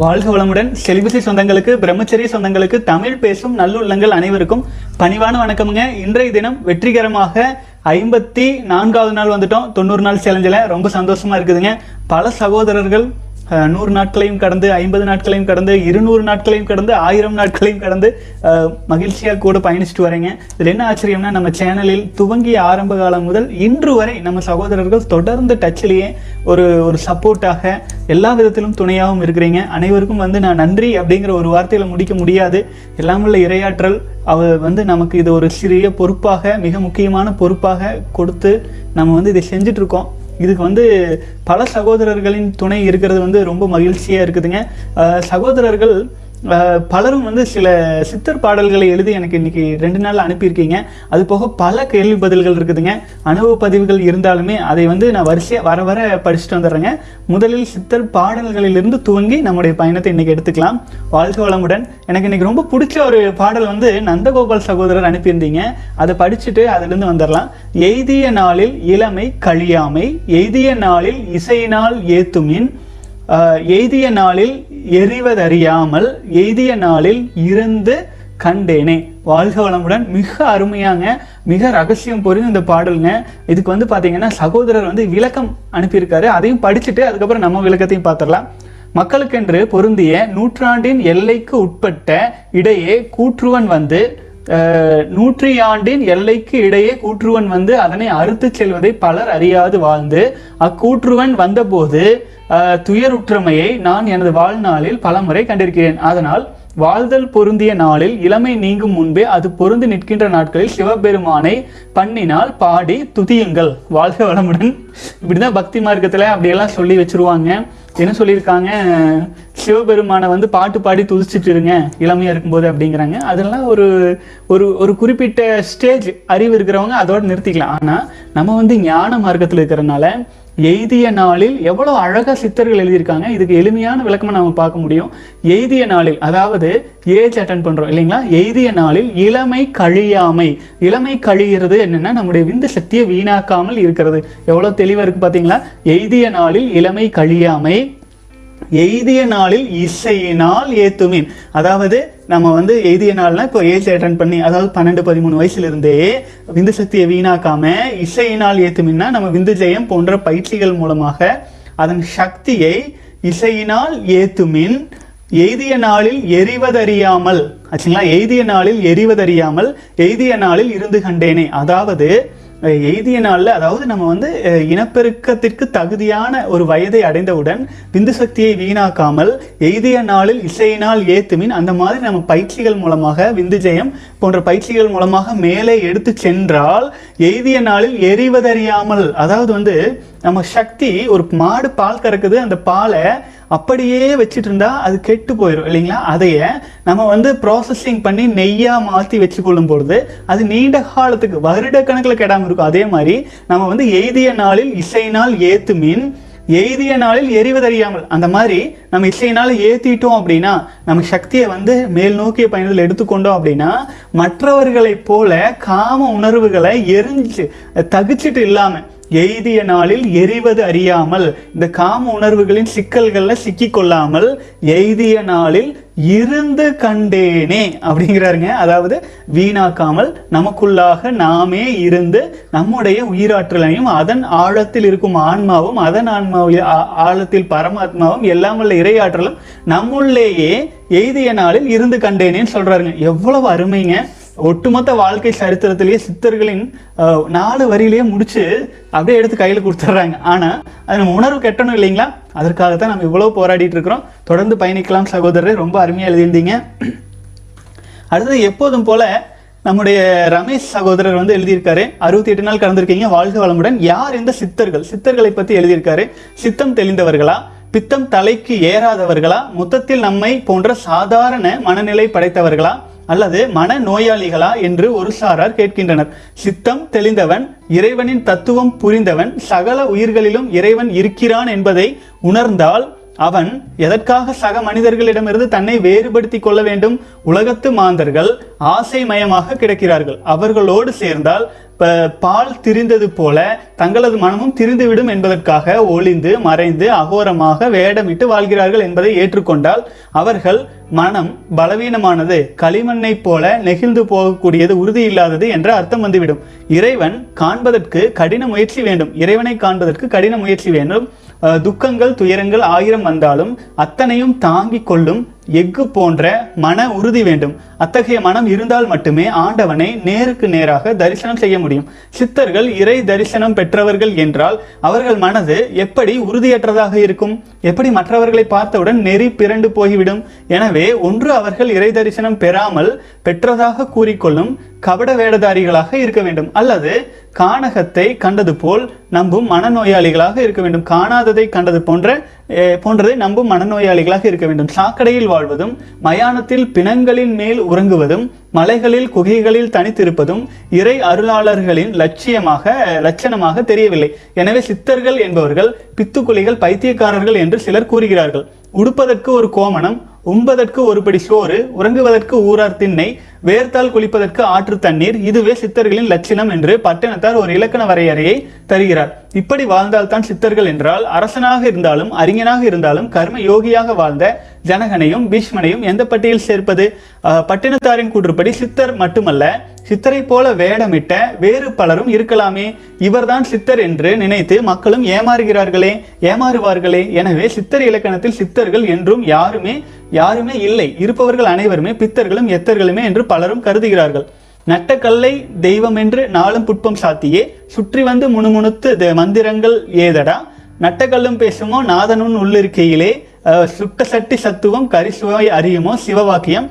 வாழ்க வளமுடன். செலிபசி சொந்தங்களுக்கு பிரம்மச்சரிய சொந்தங்களுக்கு தமிழ் பேசும் நல்லுள்ளங்கள் அனைவருக்கும் பணிவான வணக்கமுங்க. இன்றைய தினம் வெற்றிகரமாக ஐம்பத்தி நான்காவது நாள் வந்துட்டோம். தொண்ணூறு நாள் சேலஞ்சில். ரொம்ப சந்தோஷமா இருக்குதுங்க. பல சகோதரர்கள் நூறு நாட்களையும் கடந்து ஐம்பது நாட்களையும் கடந்து இருநூறு நாட்களையும் கடந்து ஆயிரம் நாட்களையும் கடந்து மகிழ்ச்சியாக கூட பயணிச்சுட்டு வரீங்க. இதில் என்ன ஆச்சரியம்னா நம்ம சேனலில் துவங்கிய ஆரம்ப காலம் முதல் இன்று வரை நம்ம சகோதரர்கள் தொடர்ந்து டச்சிலேயே ஒரு ஒரு சப்போர்ட்டாக எல்லா விதத்திலும் துணையாகவும் இருக்கிறீங்க. அனைவருக்கும் வந்து நான் நன்றி அப்படிங்கிற ஒரு வார்த்தையில் முடிக்க முடியாது. எல்லாமுள்ள இரையாற்றல் அவர் வந்து நமக்கு இது ஒரு சிறிய பொறுப்பாக மிக முக்கியமான பொறுப்பாக கொடுத்து நம்ம வந்து இதை செஞ்சிட்ருக்கோம் இதுக்கு வந்து பல சகோதரர்களின் துணை இருக்கிறது வந்து ரொம்ப மகிழ்ச்சியாக இருக்குதுங்க. சகோதரர்கள் பலரும் வந்து சில சித்தர் பாடல்களை எழுதி எனக்கு இன்னைக்கு ரெண்டு நாள் அனுப்பியிருக்கீங்க. அது போக பல கேள்வி பதில்கள் இருக்குதுங்க. அனுபவ பதிவுகள் இருந்தாலுமே அதை வந்து நான் வரிசையாக வர வர படிச்சுட்டு வந்துடுறேங்க. முதலில் சித்தர் பாடல்களிலிருந்து துவங்கி நம்முடைய பயணத்தை இன்னைக்கு எடுத்துக்கலாம். வாழ்க வளமுடன். எனக்கு இன்னைக்கு ரொம்ப பிடிச்ச ஒரு பாடல் வந்து நந்தகோபால் சகோதரர் அனுப்பியிருந்தீங்க. அதை படிச்சுட்டு அதுலேருந்து வந்துடலாம். எய்திய நாளில் இளமை கழியாமை எய்திய நாளில் இசையினால் ஏத்துமின் எய்திய நாளில் எறிவதறியாமல் எய்திய நாளில் இருந்து கண்டேனே. வாழ்க வளமுடன். மிக அருமையாங்க. மிக ரகசியம் புரிந்து இந்த பாடலுங்க. இதுக்கு வந்து பார்த்தீங்கன்னா சகோதரர் வந்து விளக்கம் அனுப்பியிருக்காரு. அதையும் படிச்சுட்டு அதுக்கப்புறம் நம்ம விளக்கத்தையும் பார்த்துடலாம் மக்களுக்கென்று பொருந்திய நூற்றாண்டின் எல்லைக்கு உட்பட்ட இடையே கூற்றுவன் வந்து நூற்றி நூற்றியாண்டின் எல்லைக்கு இடையே கூற்றுவன் வந்து அதனை அறுத்துச் செல்வதை பலர் அறியாது வாழ்ந்து அக்கூற்றுவன் வந்தபோது துயருற்றமையை நான் எனது வாழ்நாளில் பலமுறை கண்டிருக்கிறேன். அதனால் வாழ்தல் பொருந்திய நாளில் இளமை நீங்கும் முன்பே அது பொருந்து நிற்கின்ற நாட்களில் சிவபெருமானை பண்ணினால் பாடி துதியுங்கள். வாழ்க வளமுடன். இப்படிதான் பக்தி மார்க்கத்துல அப்படியெல்லாம் சொல்லி வச்சிருவாங்க. என்ன சொல்லியிருக்காங்க? சிவபெருமானை வந்து பாட்டு பாடி துதிச்சுட்டு இருங்க இளமையா இருக்கும்போது அப்படிங்கிறாங்க. அதெல்லாம் ஒரு ஒரு ஒரு குறிப்பிட்ட ஸ்டேஜ் அறிவு இருக்கிறவங்க அதோட நிறுத்திக்கலாம். ஆனா நம்ம வந்து ஞான மார்க்கத்துல இருக்கிறனால எய்திய நாளில் எவ்வளோ அழகாக சித்தர்கள் எழுதியிருக்காங்க. இதுக்கு எளிமையான விளக்கமாக நம்ம பார்க்க முடியும். எய்திய நாளில் அதாவது ஏஜ் அட்டன் பண்ணுறோம் இல்லைங்களா? எய்திய நாளில் இளமை கழியாமை. இளமை கழிகிறது என்னென்னா நம்முடைய விந்து சக்தியை வீணாக்காமல் இருக்கிறது. எவ்வளோ தெளிவாக இருக்குது பார்த்தீங்களா எய்திய நாளில் இளமை கழியாமை எய்திய நாளில் இசையினால் ஏத்துமீன். அதாவது நம்ம வந்து எய்திய நாள்னா இப்போ ஏஜ் அட்டன் பண்ணி அதாவது பன்னெண்டு பதிமூணு வயசுல இருந்தே விந்து சக்தியை வீணாக்காம இசையினால் ஏத்துமின்னா நம்ம விந்து ஜெயம் போன்ற பயிற்சிகள் மூலமாக அதன் சக்தியை இசையினால் ஏத்துமின் எய்திய நாளில் எரிவதறியாமல் ஆச்சுங்களா? எய்திய நாளில் எரிவதறியாமல் எய்திய நாளில் இருந்து கண்டேனே. அதாவது எய்திய நாளில் அதாவது நம்ம வந்து இனப்பெருக்கத்திற்கு தகுதியான ஒரு வயதை அடைந்தவுடன் விந்து சக்தியை வீணாக்காமல் எய்திய நாளில் இசையினால் ஏத்துமின் அந்த மாதிரி நம்ம பயிற்சிகள் மூலமாக விந்து ஜெயம் போன்ற பயிற்சிகள் மூலமாக மேலே எடுத்து சென்றால் எய்திய நாளில் எரிவதறியாமல் அதாவது வந்து நம்ம சக்தி ஒரு மாடு பால் கறக்குது அந்த பாலை அப்படியே வச்சுட்டு இருந்தா அது கெட்டு போயிடும் இல்லைங்களா? அதைய நம்ம வந்து ப்ராசஸிங் பண்ணி நெய்யா மாத்தி வச்சு கொள்ளும் பொழுது அது நீண்ட காலத்துக்கு வருட கணக்கில் கெடாம இருக்கும். அதே மாதிரி நம்ம வந்து எய்திய நாளில் இசையினால் ஏத்துமின் எய்திய நாளில் எரிவதறியாமல் அந்த மாதிரி நம்ம இசையினால் ஏத்திட்டோம் அப்படின்னா நம்ம சக்தியை வந்து மேல் நோக்கிய பயணத்தில் எடுத்துக்கொண்டோம் அப்படின்னா மற்றவர்களைப் போல காம உணர்வுகளை எரிஞ்சு தகுச்சிட்டு இல்லாமல் எய்திய நாளில் எரிவது அறியாமல் இந்த காம உணர்வுகளின் சிக்கல்களில் சிக்கிக்கொள்ளாமல் எய்திய நாளில் இருந்து கண்டேனே அப்படிங்கிறாருங்க. அதாவது வீணாக்காமல் நமக்குள்ளாக நாமே இருந்து நம்முடைய உயிராற்றலையும் அதன் ஆழத்தில் இருக்கும் ஆன்மாவும் அதன் ஆன்மாவில் ஆழத்தில் பரமாத்மாவும் எல்லாம் உள்ள இறையாற்றலும் நம்முள்ளேயே எய்திய நாளில் இருந்து கண்டேனேன்னு சொல்றாருங்க. எவ்வளவு அருமைங்க. ஒட்டுமொத்த வாழ்க்கை சரித்திரத்திலேயே சித்தர்களின் நாலு வரியிலேயே முடிச்சு அப்படியே எடுத்து கையில் கொடுத்துட்றாங்க ஆனால் அது நம்ம உணர்வு கெட்டணும் இல்லைங்களா? அதற்காகத்தான் நம்ம இவ்வளோ போராடிட்டு இருக்கிறோம். தொடர்ந்து பயணிக்கலாம் சகோதரர். ரொம்ப அருமையாக எழுதியிருந்தீங்க. அடுத்தது எப்போதும் போல நம்முடைய ரமேஷ் சகோதரர் வந்து எழுதியிருக்காரு. அறுபத்தி எட்டு நாள் கலந்துருக்கீங்க வாழ்க வளமுடன். யார் இந்த சித்தர்கள்? சித்தர்களை பற்றி எழுதியிருக்காரு. சித்தம் தெளிந்தவர்களா? பித்தம் தலைக்கு ஏறாதவர்களா? மொத்தத்தில் நம்மை போன்ற சாதாரண மனநிலை படைத்தவர்களா? அல்லது மன நோயாளிகளா என்று ஒரு சாரார் கேட்கின்றனர். சித்தம் தெளிந்தவன் இறைவனின் தத்துவம் புரிந்தவன் சகல உயிர்களிலும் இறைவன் இருக்கிறான் என்பதை உணர்ந்தால் அவன் எதற்காக சக மனிதர்களிடமிருந்து தன்னை வேறுபடுத்திக் கொள்ள வேண்டும்? உலகத்து மாந்தர்கள் ஆசைமயமாக கிடக்கிறார்கள். அவர்களோடு சேர்ந்தால் பால் திரிந்தது போல தங்களது மனமும் திரிந்துவிடும் என்பதற்காக ஒளிந்து மறைந்து அகோரமாக வேடமிட்டு வாழ்கிறார்கள் என்பதை ஏற்றுக்கொண்டால் அவர்கள் மனம் பலவீனமானது களிமண்ணை போல நெகிழ்ந்து போகக்கூடியது உறுதி இல்லாதது என்ற அர்த்தம் வந்துவிடும். இறைவன் காண்பதற்கு கடின முயற்சி வேண்டும். இறைவனை காண்பதற்கு கடின முயற்சி வேண்டும். அஹ், துக்கங்கள் துயரங்கள் ஆயிரம் வந்தாலும் அத்தனையும் தாங்கிக் கொள்ளும் எஃகு போன்ற மன உறுதி வேண்டும். அத்தகைய மனம் இருந்தால் மட்டுமே ஆண்டவனை நேருக்கு நேராக தரிசனம் செய்ய முடியும். சித்தர்கள் இறை தரிசனம் பெற்றவர்கள் என்றால் அவர்கள் மனது எப்படி உறுதியற்றதாக இருக்கும்? எப்படி மற்றவர்களை பார்த்தவுடன் நெறி பிறண்டு போய்விடும்? எனவே ஒன்று அவர்கள் இறை தரிசனம் பெறாமல் பெற்றதாக கூறிக்கொள்ளும் கபட வேடதாரிகளாக இருக்க வேண்டும். அல்லது கானகத்தை கண்டது போல் நம்பும் மனநோயாளிகளாக இருக்க வேண்டும். காணாததை கண்டது போன்ற போன்றதை நம்பும் மனநோயாளிகளாக இருக்க வேண்டும். சாக்கடையில் வாழ்வதும் மயானத்தில் பிணங்களின் மேல் உறங்குவதும் மலைகளில் குகைகளில் தனித்திருப்பதும் இறை அருளாளர்களின் லட்சியமாக லட்சணமாக தெரியவில்லை. எனவே சித்தர்கள் என்பவர்கள் பித்துக்குலிகள் பைத்தியக்காரர்கள் என்று சிலர் கூறுகிறார்கள். உடுப்பதற்கு ஒரு கோமணம் உண்பதற்கு ஒருபடி சோறு உறங்குவதற்கு ஊரார் திண்ணை வேர்த்தால் குளிப்பதற்கு ஆற்று தண்ணீர் இதுவே சித்தர்களின் லட்சணம் என்று பட்டினத்தார் ஒரு இலக்கண வரையறையை தருகிறார். இப்படி வாழ்ந்தால்தான் சித்தர்கள் என்றால் அரசனாக இருந்தாலும் அறிஞனாக இருந்தாலும் கர்ம யோகியாக வாழ்ந்த ஜனகனையும் பீஷ்மனையும் எந்த பட்டியல் சேர்ப்பது? பட்டினத்தாரின் கூற்றுப்படி சித்தர் மட்டுமல்ல சித்தரை போல வேடமிட்ட வேறு பலரும் இருக்கலாமே. இவர்தான் சித்தர் என்று நினைத்து மக்களும் ஏமாறுகிறார்களே ஏமாறுவார்களே. எனவே சித்தர் இலக்கணத்தில் சித்தர்கள் என்றும் யாருமே யாருமே இல்லை. இருப்பவர்கள் அனைவருமே பித்தர்களும் எத்தர்களுமே என்று பலரும் கருதுகிறார்கள். நட்டக்கல்லை தெய்வம் என்று நாளும் புட்பம் சாத்தியே. சுற்றி வந்து முணுமுணுத்து மந்திரங்கள் ஏதடா? நட்டக்கல்லும் பேசுமோ நாதனும் உள்ளிருக்கையிலே. சுட்ட சட்டி சத்துவம் கரிசுவை அறியுமோ சிவவாக்கியம்.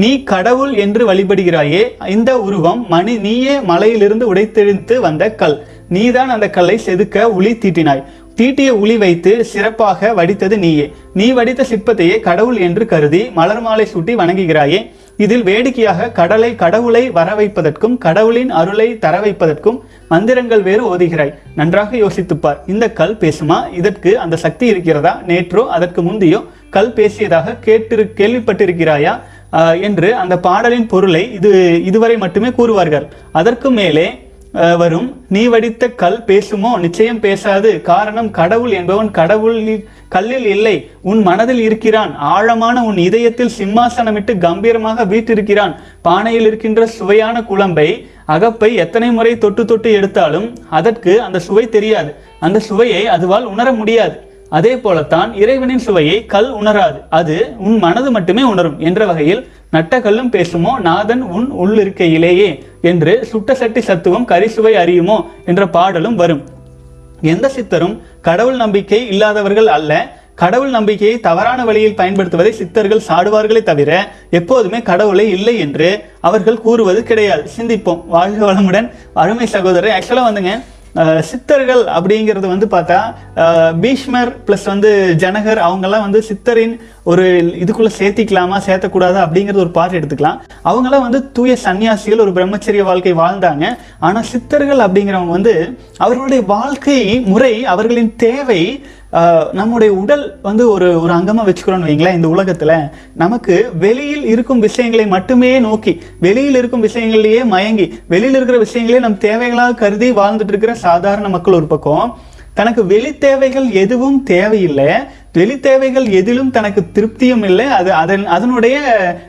நீ கடவுள் என்று வழிபடுகிறாயே இந்த உருவம் மணி நீயே மலையிலிருந்து உடைத்தெழுத்து வந்த கல். நீதான் அந்த கல்லை செதுக்க உளி தீட்டினாய். தீட்டிய உளி வைத்து சிறப்பாக வடித்தது நீயே. நீ வடித்த சிற்பத்தையே கடவுள் என்று கருதி மலர் மாலை சூட்டி வணங்குகிறாயே. இதில் வேடிக்கையாக கடலை கடவுளை வர வைப்பதற்கும் கடவுளின் அருளை தர வைப்பதற்கும் மந்திரங்கள் வேறு ஓதுகிறாய். நன்றாக யோசித்துப்பார். இந்த கல் பேசுமா? இதற்கு அந்த சக்தி இருக்கிறதா? நேற்றோ அதற்கு முந்தையோ கல் பேசியதாக கேட்டிரு கேள்விப்பட்டிருக்கிறாயா? என்று அந்த பாடலின் பொருளை இது இதுவரை மட்டுமே கூறுவார்கள். அதற்கு மேலே வரும் நீ வடித்த கல் பேசுமோ? நிச்சயம் பேசாது. காரணம் கடவுள் என்பவன் கடவுள் கல்லில் இல்லை. உன் மனதில் இருக்கிறான். ஆழமான உன் இதயத்தில் சிம்மாசனமிட்டு கம்பீரமாக வீற்றிருக்கிறான். பானையில் இருக்கின்ற சுவையான குழம்பை அகப்பை எத்தனை முறை தொட்டு தொட்டு எடுத்தாலும் அதற்கு அந்த சுவை தெரியாது. அந்த சுவையை அதுவால் உணர முடியாது. அதே போலத்தான் இறைவனின் சுவையை கல் உணராது. அது உன் மனது மட்டுமே உணரும் என்ற வகையில் நட்ட கல்லும் பேசுமோ? நாதன் உன் உள்ளிருக்கையிலேயே என்று சுட்ட சட்டி சத்துவம் கரிசுவை அறியுமோ? என்ற பாடலும் வரும். எந்த சித்தரும் கடவுள் நம்பிக்கை இல்லாதவர்கள் அல்ல. கடவுள் நம்பிக்கையை தவறான வழியில் பயன்படுத்துவதை சித்தர்கள் சாடுவார்களே தவிர எப்போதுமே கடவுளை இல்லை என்று அவர்கள் கூறுவது கிடையாது. சிந்திப்போம். வாழ்க வளமுடன். அருமை சகோதரர் ஆக்சுவலாக வந்துங்க. சித்தர்கள் அப்படிங்கிறது வந்து பார்த்தா பீஷ்மர் ப்ளஸ் வந்து ஜனகர் அவங்கெல்லாம் வந்து சித்தரின் ஒரு இதுக்குள்ளே சேர்த்திக்கலாமா சேர்த்தக்கூடாதா அப்படிங்கிறது ஒரு பார்ட் எடுத்துக்கலாம். அவங்கெல்லாம் வந்து தூய சன்னியாசிகள் ஒரு பிரம்மச்சரிய வாழ்க்கை வாழ்ந்தாங்க. ஆனால் சித்தர்கள் அப்படிங்கிறவங்க வந்து அவர்களுடைய வாழ்க்கை முறை அவர்களின் தேவை நம்முடைய உடல் வந்து ஒரு ஒரு அங்கமாக வச்சுக்கிறோம்னு வைங்களேன் இந்த உலகத்தில் நமக்கு வெளியில் இருக்கும் விஷயங்களை மட்டுமே நோக்கி வெளியில் இருக்கும் விஷயங்களையே மயங்கி வெளியில் இருக்கிற விஷயங்களே நம் தேவைகளாக கருதி வாழ்ந்துட்டு இருக்கிற சாதாரண மக்கள் ஒரு பக்கம் தனக்கு வெளி தேவைகள் எதுவும் தேவையில்லை வெளி தேவைகள் எதிலும் தனக்கு திருப்தியும் இல்லை. அது அதன் அதனுடைய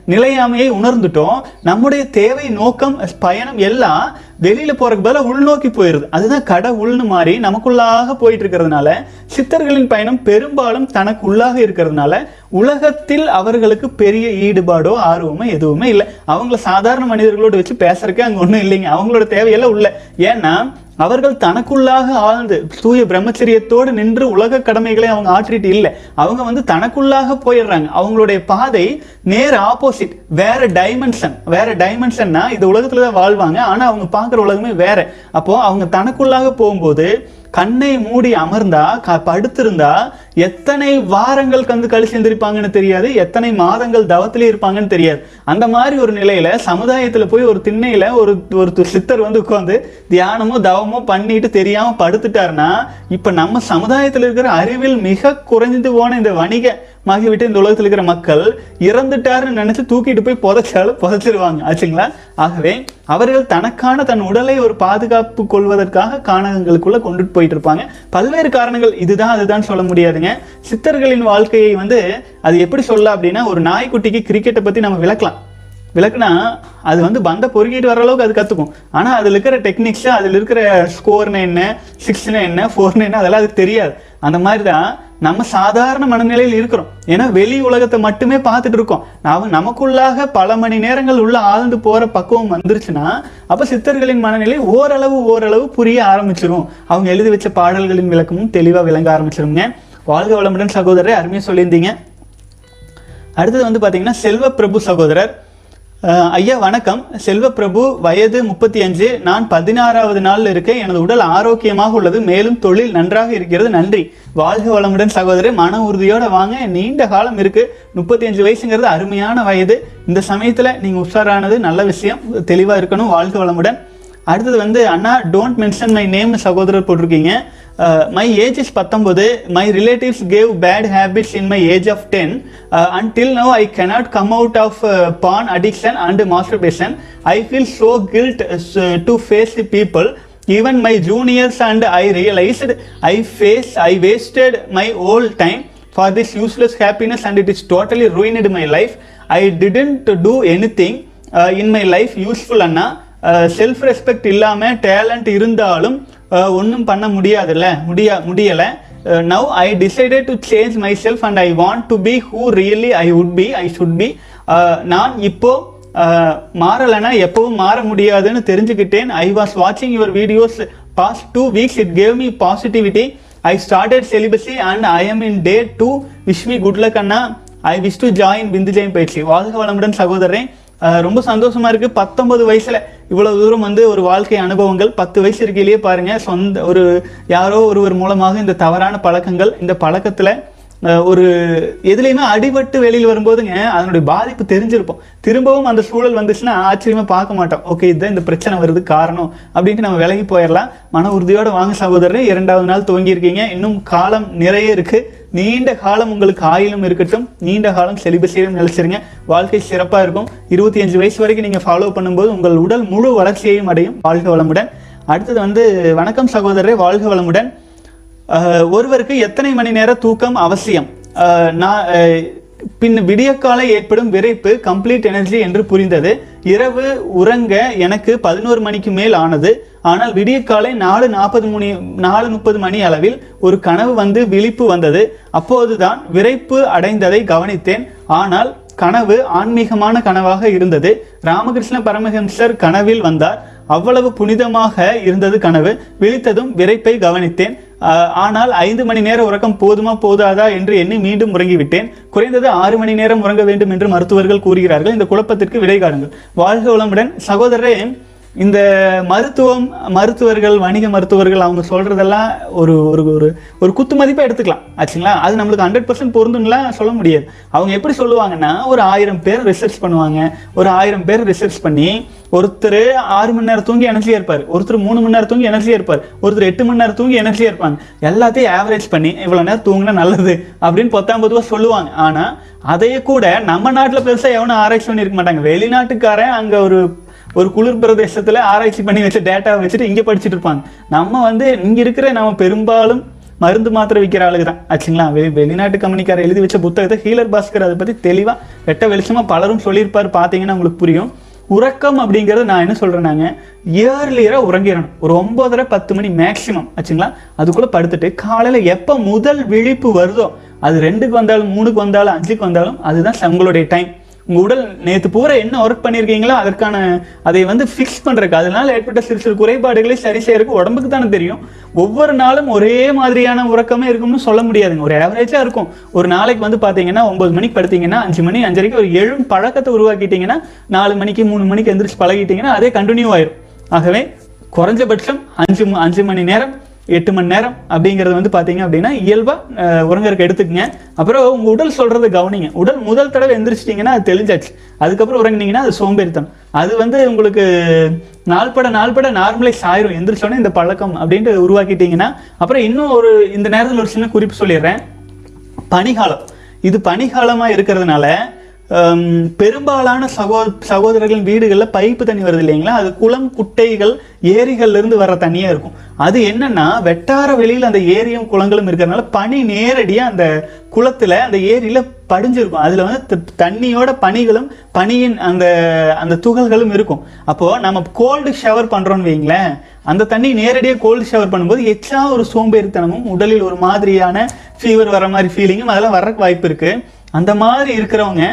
நிலையாமையை உணர்ந்துட்டோம். நம்முடைய தேவை நோக்கம் பயணம் எல்லாம் வெளியில போறதுக்கு பதிலாக உள்நோக்கி போயிருது. அதுதான் கடை மாறி நமக்குள்ளாக போயிட்டு இருக்கிறதுனால சித்தர்களின் பயணம் பெரும்பாலும் தனக்கு உள்ளாக இருக்கிறதுனால உலகத்தில் அவர்களுக்கு பெரிய ஈடுபாடோ ஆர்வமோ எதுவுமே இல்லை. அவங்கள சாதாரண மனிதர்களோடு வச்சு பேசுறதுக்கு அங்க ஒண்ணும் இல்லைங்க. அவங்களோட தேவையெல்லாம் உள்ள. ஏன்னா அவர்கள் தனக்குள்ளாக ஆழ்ந்து தூய பிரம்மச்சரியத்தோடு நின்று உலக கடமைகளை அவங்க ஆற்றிட்டு இல்லை. அவங்க வந்து தனக்குள்ளாக போயிடுறாங்க. அவங்களுடைய பாதை நேர் ஆப்போசிட் வேற டைமென்ஷன் வேற டைமென்ஷன்னா இந்த உலகத்துல தான் வாழ்வாங்க. ஆனா அவங்க பார்க்குற உலகமே வேற. அப்போ அவங்க தனக்குள்ளாக போகும்போது கண்ணை மூடி அமர்ந்தா க- படுத்திருந்தா எத்தனை வாரங்கள் கந்து கழிச்சு எந்திரிப்பாங்கன்னு தெரியாது. எத்தனை மாதங்கள் தவத்திலே இருப்பாங்கன்னு தெரியாது. அந்த மாதிரி ஒரு நிலையில சமுதாயத்துல போய் ஒரு திண்ணையில ஒரு ஒரு சித்தர் வந்து உட்காந்து தியானமோ தவமோ பண்ணிட்டு தெரியாம படுத்துட்டாருன்னா இப்ப நம்ம சமுதாயத்துல இருக்கிற அறிவில் மிக குறைஞ்சு போன இந்த வணிக ஆகிவிட்டு இந்த உலகத்தில் இருக்கிற மக்கள் இறந்துட்டாருன்னு நினைச்சு தூக்கிட்டு போய் புதைச்சாலும் புதைச்சிருவாங்க. ஆச்சுங்களா? ஆகவே அவர்கள் தனக்கான தன் உடலை ஒரு பாதுகாப்பு கொள்வதற்காக காணகங்களுக்குள்ள கொண்டுட்டு போயிட்டு இருப்பாங்க பல்வேறு காரணங்கள் இதுதான் அதுதான் சொல்ல முடியாதுங்க. சித்தர்களின் வாழ்க்கையை வந்து அது எப்படி சொல்லலாம் அப்படின்னா ஒரு நாய்க்குட்டிக்கு கிரிக்கெட்டை பத்தி நம்ம விளக்கலாம். விளக்குனா அது வந்து பந்த பொறுக்கிட்டு வர அளவுக்கு அது கற்றுக்கும் ஆனால் அதில் இருக்கிற டெக்னிக்ஸ் அதில் இருக்கிற ஸ்கோர்னு என்ன சிக்ஸ்னு என்ன ஃபோர்னு என்ன அதெல்லாம் அதுக்கு தெரியாது. அந்த மாதிரி தான் நம்ம சாதாரண மனநிலையில் இருக்கிறோம். ஏன்னா வெளி உலகத்தை மட்டுமே பார்த்துட்டு இருக்கோம். நாம நமக்குள்ளாக பல மணி நேரங்கள் உள்ள ஆழ்ந்து போகிற பக்குவம் வந்துருச்சுன்னா அப்போ சித்தர்களின் மனநிலை ஓரளவு ஓரளவு புரிய ஆரம்பிச்சிடும் அவங்க எழுதி வச்ச பாடல்களின் விளக்கமும் தெளிவாக விளங்க ஆரம்பிச்சிருங்க. வாழ்க வளமுடன் சகோதரர் அருமையாக சொல்லியிருந்தீங்க. அடுத்தது வந்து பார்த்தீங்கன்னா செல்வ பிரபு சகோதரர். ஐயா வணக்கம். செல்வப்பிரபு வயது முப்பத்தி அஞ்சு. நான் பதினாறாவது நாளில் இருக்கேன். எனது உடல் ஆரோக்கியமாக உள்ளது. மேலும் தொழில் நன்றாக இருக்கிறது. நன்றி. வாழ்க வளமுடன் சகோதரர் மன உறுதியோட வாங்க. நீண்ட காலம் இருக்கு. முப்பத்தி அஞ்சு வயசுங்கிறது அருமையான வயது. இந்த சமயத்தில் நீங்கள் உஷாரானது நல்ல விஷயம். தெளிவாக இருக்கணும். வாழ்க வளமுடன். அடுத்தது வந்து அண்ணா டோன்ட் மென்ஷன் மை நேம் சகோதரர் போட்டிருக்கீங்க. Uh, my age is 19. My relatives gave bad habits in my age of 10. Uh, until now, I cannot come out of uh, porn addiction and masturbation. I feel so guilt to face people. Even my juniors and I realized I face I wasted my whole time for this useless happiness and it is totally ruined my life. I didn't do anything in my life useful, Anna. Self respect இல்லாமல் talent இருந்தாலும் ஒன்றும் பண்ண முடியாதுல்ல முடியா முடியலை. Now I decided to change myself and I want to be who really I would be I should be நான் இப்போ மாறலைன்னா எப்பவும் மாற முடியாதுன்னு தெரிஞ்சுக்கிட்டேன். ஐ வாஸ் வாட்சிங் your videos past two weeks it gave me positivity I started celibacy and I am in day two wish me good luck Anna. I wish to join Bindu Jain பயிற்சி வாழ்க வளமுடன் சகோதரன் ரொம்ப சந்தோஷமா இருக்கு. பத்தொன்பது வயசுல இவ்வளவு தூரம் வந்து ஒரு வாழ்க்கை அனுபவங்கள். பத்து வயசு இருக்கையிலேயே பாருங்க சொந்த ஒரு யாரோ ஒருவர் மூலமாக இந்த தவறான பழக்கங்கள் இந்த பழக்கத்துல ஒரு எதுலேயுமே அடிபட்டு வெளியில் வரும்போதுங்க அதனுடைய பாதிப்பு தெரிஞ்சிருப்போம். திரும்பவும் அந்த சூழல் வந்துச்சுன்னா ஆச்சரியமாக பார்க்க மாட்டோம். ஓகே இதுதான் இந்த பிரச்சனை வருது காரணம் அப்படின்ட்டு நம்ம விலகி போயிடலாம். மன உறுதியோடு வாங்க சகோதரர் இரண்டாவது நாள் துவங்கியிருக்கீங்க. இன்னும் காலம் நிறைய இருக்குது நீண்ட காலம் உங்களுக்கு ஆயிலும் இருக்கட்டும். நீண்ட காலம் செலிபஸையும் நினைச்சிருங்க வாழ்க்கை சிறப்பாக இருக்கும். இருபத்தி அஞ்சு வயசு வரைக்கும் நீங்கள் ஃபாலோ பண்ணும்போது உங்கள் உடல் முழு வளர்ச்சியையும் அடையும். வாழ்க வளமுடன். அடுத்தது வந்து வணக்கம் சகோதரரே வாழ்க வளமுடன். ஒருவருக்கு எத்தனை மணி நேர தூக்கம் அவசியம்? நான் பின் விடியற்காலை ஏற்படும் விரைப்பு கம்ப்ளீட் எனர்ஜி என்று புரிந்தது. இரவு உறங்க எனக்கு பதினோரு மணிக்கு மேல் ஆனது. ஆனால் விடியக்காலை நாலு நாற்பது மணி நாலு முப்பது மணி அளவில் ஒரு கனவு வந்து விழிப்பு வந்தது. அப்போதுதான் விரைப்பு அடைந்ததை கவனித்தேன். ஆனால் கனவு ஆன்மீகமான கனவாக இருந்தது. ராமகிருஷ்ண பரமஹம்சர் கனவில் வந்தார். அவ்வளவு புனிதமாக இருந்தது கனவு. விழித்ததும் விரைப்பை கவனித்தேன். ஆனால் ஐந்து மணி நேர உறக்கம் போதுமா போதாதா என்று எண்ணி மீண்டும் உறங்கிவிட்டேன். குறைந்தது ஆறு மணி நேரம் உறங்க வேண்டும் என்று மருத்துவர்கள் கூறுகிறார்கள். இந்த குழப்பத்திற்கு விடை காணுங்கள். வாழ்க வளமுடன். சகோதரரே இந்த மருத்துவம் மருத்துவர்கள் வணிக மருத்துவர்கள் அவங்க சொல்கிறதெல்லாம் ஒரு ஒரு ஒரு ஒரு குத்து மதிப்பாக எடுத்துக்கலாம். ஆச்சுங்களா? அது நம்மளுக்கு ஹண்ட்ரட் பர்சன்ட் பொருந்தும்லாம் சொல்ல முடியாது. அவங்க எப்படி சொல்லுவாங்கன்னா ஒரு ஆயிரம் பேர் ரிசர்ச் பண்ணுவாங்க. ஒரு ஆயிரம் பேர் ரிசர்ச் பண்ணி ஒருத்தர் ஆறு மணி நேரம் தூங்கி எனர்ஜியாக இருப்பார். ஒருத்தர் மூணு மணி நேரம் தூங்கி எனர்ஜியாக இருப்பார். ஒருத்தர் எட்டு மணி நேரம் தூங்கி எனர்ஜியாக இருப்பாங்க. எல்லாத்தையும் ஆவரேஜ் பண்ணி இவ்வளோ நேரம் தூங்கினா நல்லது அப்படின்னு பத்தாம் பொதுவாக சொல்லுவாங்க. ஆனால் அதையே கூட நம்ம நாட்டில் பெருசாக எவனும் ஆராய்ச்சி பண்ணியிருக்க மாட்டாங்க. வெளிநாட்டுக்காரன் அங்கே ஒரு ஒரு குளிர் பிரதேசத்தில் ஆராய்ச்சி பண்ணி வச்ச டேட்டாவை வச்சுட்டு இங்கே படிச்சுட்டு இருப்பாங்க நம்ம வந்து இங்கே இருக்கிற நம்ம பெரும்பாலும் மருந்து மாத்திரை விற்கிற ஆளுக்கு தான் ஆச்சுங்களா? வெளி வெளிநாட்டு கம்பெனிக்கார எழுதி வச்ச புத்தகத்தை ஹீலர் பாஸ்கர் அதை பற்றி தெளிவாக வெட்ட வெளிச்சமாக பலரும் சொல்லியிருப்பார். பார்த்தீங்கன்னா உங்களுக்கு புரியும். உறக்கம் அப்படிங்கிறது நான் என்ன சொல்றேன்னாங்க இயர்லியராக உறங்கிடணும். ஒரு ஒம்பதரை பத்து மணி மேக்சிமம் ஆச்சுங்களா? அதுக்குள்ளே படுத்துட்டு காலையில் எப்போ முதல் விழிப்பு வருதோ அது ரெண்டுக்கு வந்தாலும் மூணுக்கு வந்தாலும் அஞ்சுக்கு வந்தாலும் அதுதான் உங்களுடைய டைம் உங்கள் உடல் நேற்று பூரா என்ன ஒர்க் பண்ணியிருக்கீங்களோ அதற்கான அதை வந்து ஃபிக்ஸ் பண்ணுறக்கு அதனால் ஏற்பட்ட சிறு சிறு குறைபாடுகளை சரி செய்யறதுக்கு உடம்புக்கு தானே தெரியும். ஒவ்வொரு நாளும் ஒரே மாதிரியான உறக்கமே இருக்கும்னு சொல்ல முடியாதுங்க. ஒரு ஆவரேஜாக இருக்கும். ஒரு நாளைக்கு வந்து பார்த்தீங்கன்னா ஒன்பது மணிக்கு படுத்தீங்கன்னா அஞ்சு மணி அஞ்சரைக்கு ஒரு எழும் பழக்கத்தை உருவாக்கிட்டீங்கன்னா நாலு மணிக்கு மூணு மணிக்கு எந்திரிச்சு பழகிட்டீங்கன்னா அதே கண்டினியூ ஆயிரும். ஆகவே குறைஞ்சபட்சம் அஞ்சு ம- அஞ்சு மணி நேரம் எட்டு மணி நேரம் அப்படிங்கிறது வந்து பார்த்தீங்க அப்படின்னா இயல்பாக உறங்கருக்கு எடுத்துக்கங்க. அப்புறம் உங்கள் உடல் சொல்கிறது கவனிங்க. உடல் முதல் தடவை எந்திரிச்சிட்டிங்கன்னா அது தெளிஞ்சாச்சு. அதுக்கப்புறம் உறங்கினீங்கன்னா அது சோம்பேறித்தனம். அது வந்து உங்களுக்கு நாள்பட நாள்பட நார்மலைஸ் ஆயிரும். எந்திரிச்சோடனே இந்த பழக்கம் அப்படின்ட்டு உருவாக்கிட்டீங்கன்னா அப்புறம் இன்னும் ஒரு இந்த நேரத்தில் ஒரு சின்ன குறிப்பு சொல்லிடுறேன். பனிகாலம் இது பனிகாலமாக இருக்கிறதுனால பெரும்பாலான சகோ சகோதரர்களின் வீடுகளில் பைப்பு தண்ணி வருது இல்லைங்களா? அது குளம் குட்டைகள் ஏரிகள்லேருந்து வர தண்ணியாக இருக்கும். அது என்னன்னா வெட்டார வெளியில் அந்த ஏரியும் குளங்களும் இருக்கிறதுனால பனி நேரடியாக அந்த குளத்தில் அந்த ஏரியில் படிஞ்சிருக்கும். அதில் வந்து த- தண்ணியோட பனிகளும் பனியின் அந்த அந்த துகள்களும் இருக்கும். அப்போது நம்ம கோல்டு ஷவர் பண்ணுறோம்னு வைங்களேன் அந்த தண்ணி நேரடியாக கோல்டு ஷவர் பண்ணும்போது எச்சா ஒரு சோம்பேறித்தனமும் உடலில் ஒரு மாதிரியான ஃபீவர் வர மாதிரி ஃபீலிங்கும் அதெல்லாம் வர வாய்ப்பு இருக்குது அந்த மாதிரி இருக்கிறவங்க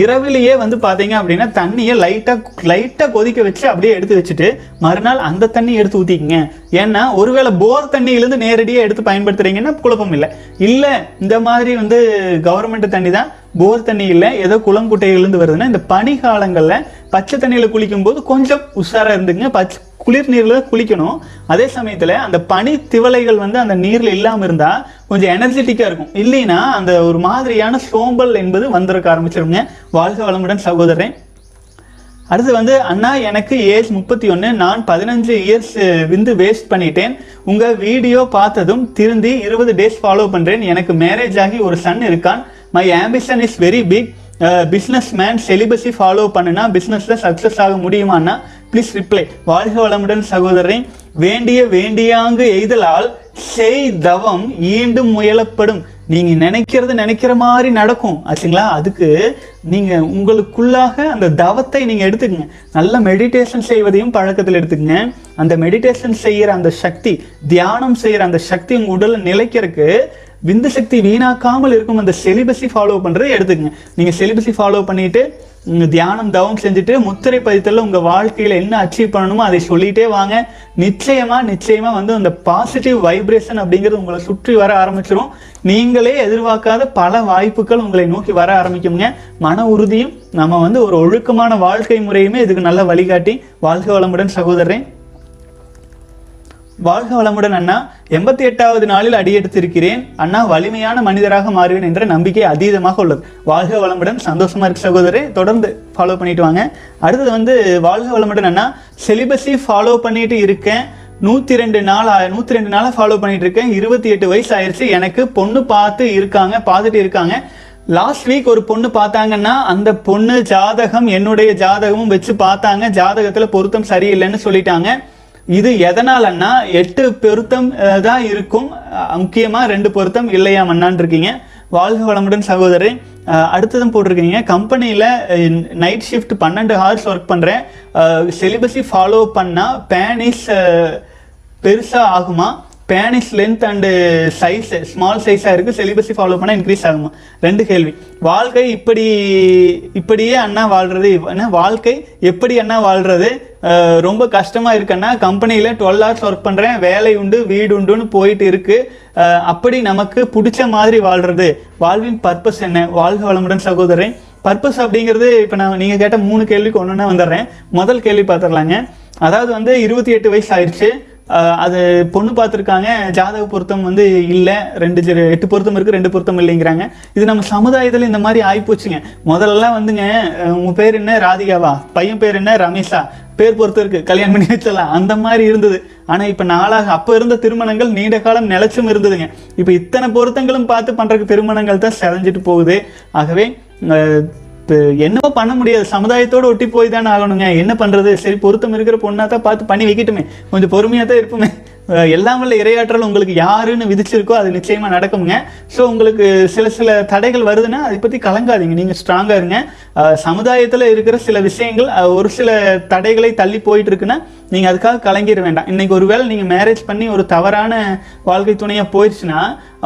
இரவிலேயே வந்து பாத்தீங்க அப்படின்னா தண்ணியை லைட்டாக லைட்டாக கொதிக்க வச்சு அப்படியே எடுத்து வச்சுட்டு மறுநாள் அந்த தண்ணி எடுத்து ஊத்திக்கங்க. ஏன்னா ஒருவேளை போர் தண்ணியிலேருந்து நேரடியாக எடுத்து பயன்படுத்துறீங்கன்னா குழப்பம் இல்லை. இல்லை இந்த மாதிரி வந்து கவர்மெண்ட் தண்ணி தான் போர் தண்ணி இல்லை. ஏதோ குளம் குட்டையிலேருந்து வருதுன்னா இந்த பனி காலங்களில் பச்சை தண்ணியில் குளிக்கும் போது கொஞ்சம் உஷாராக இருந்துங்க. பச்சை குளிர் நீரில் குளிக்கணும். அதே சமயத்தில் அந்த பனி திவலைகள் வந்து அந்த நீரில் இல்லாமல் இருந்தால் கொஞ்சம் எனர்ஜெட்டிக்காக இருக்கும். இல்லைன்னா அந்த ஒரு மாதிரியான சோம்பல் என்பது வந்திருக்க ஆரம்பிச்சிருங்க. வாழ்க வளமுடன் சகோதரன் அடுத்து வந்து அண்ணா எனக்கு ஏஜ் முப்பத்தி ஒன்று நான் பதினஞ்சு இயர்ஸ் வந்து வேஸ்ட் பண்ணிட்டேன். உங்கள் வீடியோ பார்த்ததும் திருந்தி இருபது டேஸ் ஃபாலோ பண்ணுறேன் எனக்கு மேரேஜ் ஆகி ஒரு சன் இருக்கான். My ambition is very big business man celibacy follow பண்ணுனா பிஸ்னஸில் சக்ஸஸ் ஆக முடியுமான்னா ப்ளீஸ் ரிப்ளை வாழ்க வளமுடன் சகோதரன் வேண்டிய வேண்டியாங்கு எய்தலால் செய் தவம் ஈண்டும் முயலப்படும். நீங்க நினைக்கிறது நினைக்கிற மாதிரி நடக்கும் ஆச்சுங்களா? அதுக்கு நீங்க உங்களுக்குள்ளாக அந்த தவத்தை நீங்க எடுத்துக்கங்க. நல்ல மெடிடேஷன் செய்வதையும் பழக்கத்தில் எடுத்துக்கங்க. அந்த மெடிடேஷன் செய்யற அந்த சக்தி தியானம் செய்யற அந்த சக்தி உங்க உடலை நிலைக்கிறதுக்கு விந்து சக்தி வீணாக்காமல் இருக்கும் அந்த செலிபஸை ஃபாலோ பண்ணுறதை எடுத்துக்கங்க. நீங்கள் செலிபஸை ஃபாலோ பண்ணிட்டு தியானம் தவம் செஞ்சுட்டு முத்திரை பதித்தலில் உங்கள் வாழ்க்கையில் என்ன அச்சீவ் பண்ணணுமோ அதை சொல்லிகிட்டே வாங்க. நிச்சயமாக நிச்சயமாக வந்து அந்த பாசிட்டிவ் வைப்ரேஷன் அப்படிங்கிறது உங்களை சுற்றி வர ஆரம்பிச்சிடும் நீங்களே எதிர்பார்க்காத பல வாய்ப்புகள் உங்களை நோக்கி வர ஆரம்பிக்குங்க மன உறுதியும் நம்ம வந்து ஒரு ஒழுக்கமான வாழ்க்கை முறையுமே இதுக்கு நல்ல வழிகாட்டி. வாழ்க வளமுடன் சகோதரன் வாழ்க வளமுடன் அண்ணா. எண்பத்தி எட்டாவது நாளில் அடியெடுத்திருக்கிறேன். அண்ணா வலிமையான மனிதராக மாறுவேன் என்ற நம்பிக்கை அதீதமாக உள்ளது. வாழ்க வளமுடன். சந்தோஷமா இருக்கு சகோதரே தொடர்ந்து ஃபாலோ பண்ணிட்டு வாங்க. அடுத்தது வந்து வாழ்க வளமுடன் அண்ணா. செலிபஸை ஃபாலோ பண்ணிட்டு இருக்கேன். நூத்தி ரெண்டு நாள் நூற்றி நூத்தி ரெண்டு நாளா ஃபாலோ பண்ணிட்டு இருக்கேன். இருபத்தி எட்டு வயசு ஆயிடுச்சு எனக்கு பொண்ணு பார்த்து இருக்காங்க பார்த்துட்டு இருக்காங்க. லாஸ்ட் வீக் ஒரு பொண்ணு பார்த்தாங்கன்னா அந்த பொண்ணு ஜாதகம் என்னுடைய ஜாதகமும் வச்சு பார்த்தாங்க. ஜாதகத்துல பொருத்தம் சரியில்லைன்னு சொல்லிட்டாங்க. இது எதனாலன்னா எட்டு பொருத்தம் தான் இருக்கும். முக்கியமாக ரெண்டு பொருத்தம் இல்லையா மண்ணான் இருக்கீங்க. வாழ்க வளமுடன் சகோதரி அடுத்ததும் போட்டிருக்கீங்க. கம்பெனியில் நைட் ஷிஃப்ட் பன்னெண்டு ஹவர்ஸ் ஒர்க் பண்ணுறேன் செலிபஸி ஃபாலோ பண்ணால் பேனிஸ் பெருசாக ஆகுமா? Penis length and size small சைஸாக இருக்குது செலிபஸை ஃபாலோ பண்ணால் இன்க்ரீஸ் ஆகுமா? ரெண்டு கேள்வி. வாழ்க்கை இப்படி இப்படியே அண்ணா வாழ்கிறது என்ன? வாழ்க்கை எப்படி அண்ணா வாழ்கிறது ரொம்ப கஷ்டமாக இருக்குன்னா கம்பெனியில் டுவெல் ஹவர்ஸ் ஒர்க் பண்ணுறேன் வேலை உண்டு வீடு உண்டுன்னு போயிட்டு இருக்குது அப்படி நமக்கு பிடிச்ச மாதிரி வாழ்கிறது வாழ்வின் பர்பஸ் என்ன? வாழ்க வளமுடன் சகோதரன் பர்பஸ் அப்படிங்கிறது இப்போ நான் நீங்கள் கேட்ட மூணு கேள்விக்கு ஒன்றுனா வந்துடுறேன். முதல் கேள்வி பார்த்துடலாங்க. அதாவது வந்து இருபத்தி எட்டு வயசு ஆயிடுச்சு. அது பொண்ணு பார்த்துருக்காங்க. ஜாதக பொருத்தம் வந்து இல்லை. ரெண்டு எட்டு பொருத்தம் இருக்குது ரெண்டு பொருத்தம் இல்லைங்கிறாங்க. இது நம்ம சமுதாயத்தில் இந்த மாதிரி ஆகிப்போச்சுங்க முதல்லலாம் வந்துங்க உங்கள் பேர் என்ன? ராதிகாவா? பையன் பேர் என்ன? ரமேஷா? பேர் பொறுத்து இருக்குது கல்யாணம் பண்ணி வச்சிடலாம். அந்த மாதிரி இருந்தது. ஆனால் இப்போ நாளாக அப்போ இருந்த திருமணங்கள் நீண்ட காலம் நிலச்சும் இருந்ததுங்க. இப்போ இத்தனை பொருத்தங்களும் பார்த்து பண்ணுறக்கு திருமணங்கள் தான் செதஞ்சிட்டு போகுது. ஆகவே இப்போ என்னவோ பண்ண முடியாது. சமுதாயத்தோட ஒட்டி போய் தானே ஆகணுங்க. என்ன பண்ணுறது சரி பொருத்தம் இருக்கிற பொண்ணாக தான் பார்த்து பண்ணி வைக்கட்டுமே. கொஞ்சம் பொறுமையாக தான் இருப்போமே. எல்லாம் வல்ல இரையாற்றல் உங்களுக்கு யாருன்னு விதிச்சிருக்கோ அது நிச்சயமா நடக்குங்க ஸோ உங்களுக்கு சில சில தடைகள் வருதுன்னா அதை பத்தி கலங்காதீங்க. நீங்க ஸ்ட்ராங்கா இருங்க. சமுதாயத்துல இருக்கிற சில விஷயங்கள் ஒரு சில தடைகளை தள்ளி போயிட்டு இருக்குன்னா நீங்க அதுக்காக கலங்கிட வேண்டாம். இன்னைக்கு ஒருவேளை நீங்க மேரேஜ் பண்ணி ஒரு தவறான வாழ்க்கை துணையா போயிடுச்சுன்னா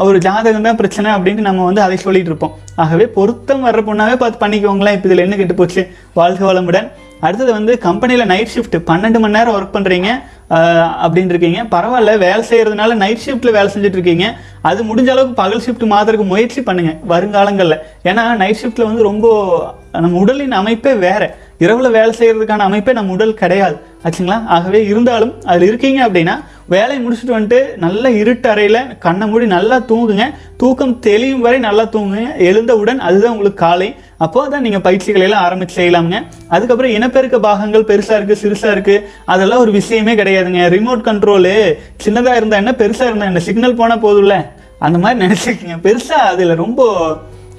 ஒரு ஜாதகம் தான் பிரச்சனை அப்படின்ட்டு நம்ம வந்து அதை சொல்லிட்டு இருப்போம் ஆகவே பொருத்தம் வர்ற பொண்ணாவே பார்த்து பண்ணிக்கோங்களேன். இப்போ இதில் என்ன கெட்டு போச்சு வாழ்க வளமுடன். அடுத்தது வந்து கம்பெனியில் நைட் ஷிஃப்ட் பன்னெண்டு மணி நேரம் ஒர்க் பண்ணுறீங்க அப்படின்னு இருக்கீங்க பரவாயில்ல வேலை செய்கிறதுனால நைட் ஷிஃப்ட்டில் வேலை செஞ்சுட்டு இருக்கீங்க அது முடிஞ்ச அளவுக்கு பகல் ஷிஃப்ட் மாத்துறதுக்கு முயற்சி பண்ணுங்க வருங்காலங்களில். ஏன்னா நைட் ஷிஃப்ட்டில் வந்து ரொம்ப நம்ம உடலின் அமைப்பே வேறு. இரவில் வேலை செய்கிறதுக்கான அமைப்பே நம்ம உடல் கிடையாது. ஆச்சுங்களா? ஆகவே இருந்தாலும் அதில் இருக்கீங்க அப்படின்னா வேலையை முடிச்சுட்டு வந்துட்டு நல்ல இருட்டு அறையில் கண்ணை மூடி நல்லா தூங்குங்க. தூக்கம் தெளியும் வரை நல்லா தூங்குங்க. எழுந்தவுடன் அதுதான் உங்களுக்கு காலை. அப்போ தான் நீங்கள் பயிற்சிகளை எல்லாம் ஆரம்பித்து செய்யலாமுங்க. அதுக்கப்புறம் இனப்பெருக்க பாகங்கள் பெருசாக இருக்குது சிறுசாக இருக்குது அதெல்லாம் ஒரு விஷயமே கிடையாதுங்க. ரிமோட் கண்ட்ரோலு சின்னதாக இருந்தால் என்ன பெருசாக இருந்தால் என்ன? சிக்னல் போனால் போதும்ல? அந்த மாதிரி நினைச்சுக்கங்க. பெருசாக அதில் ரொம்ப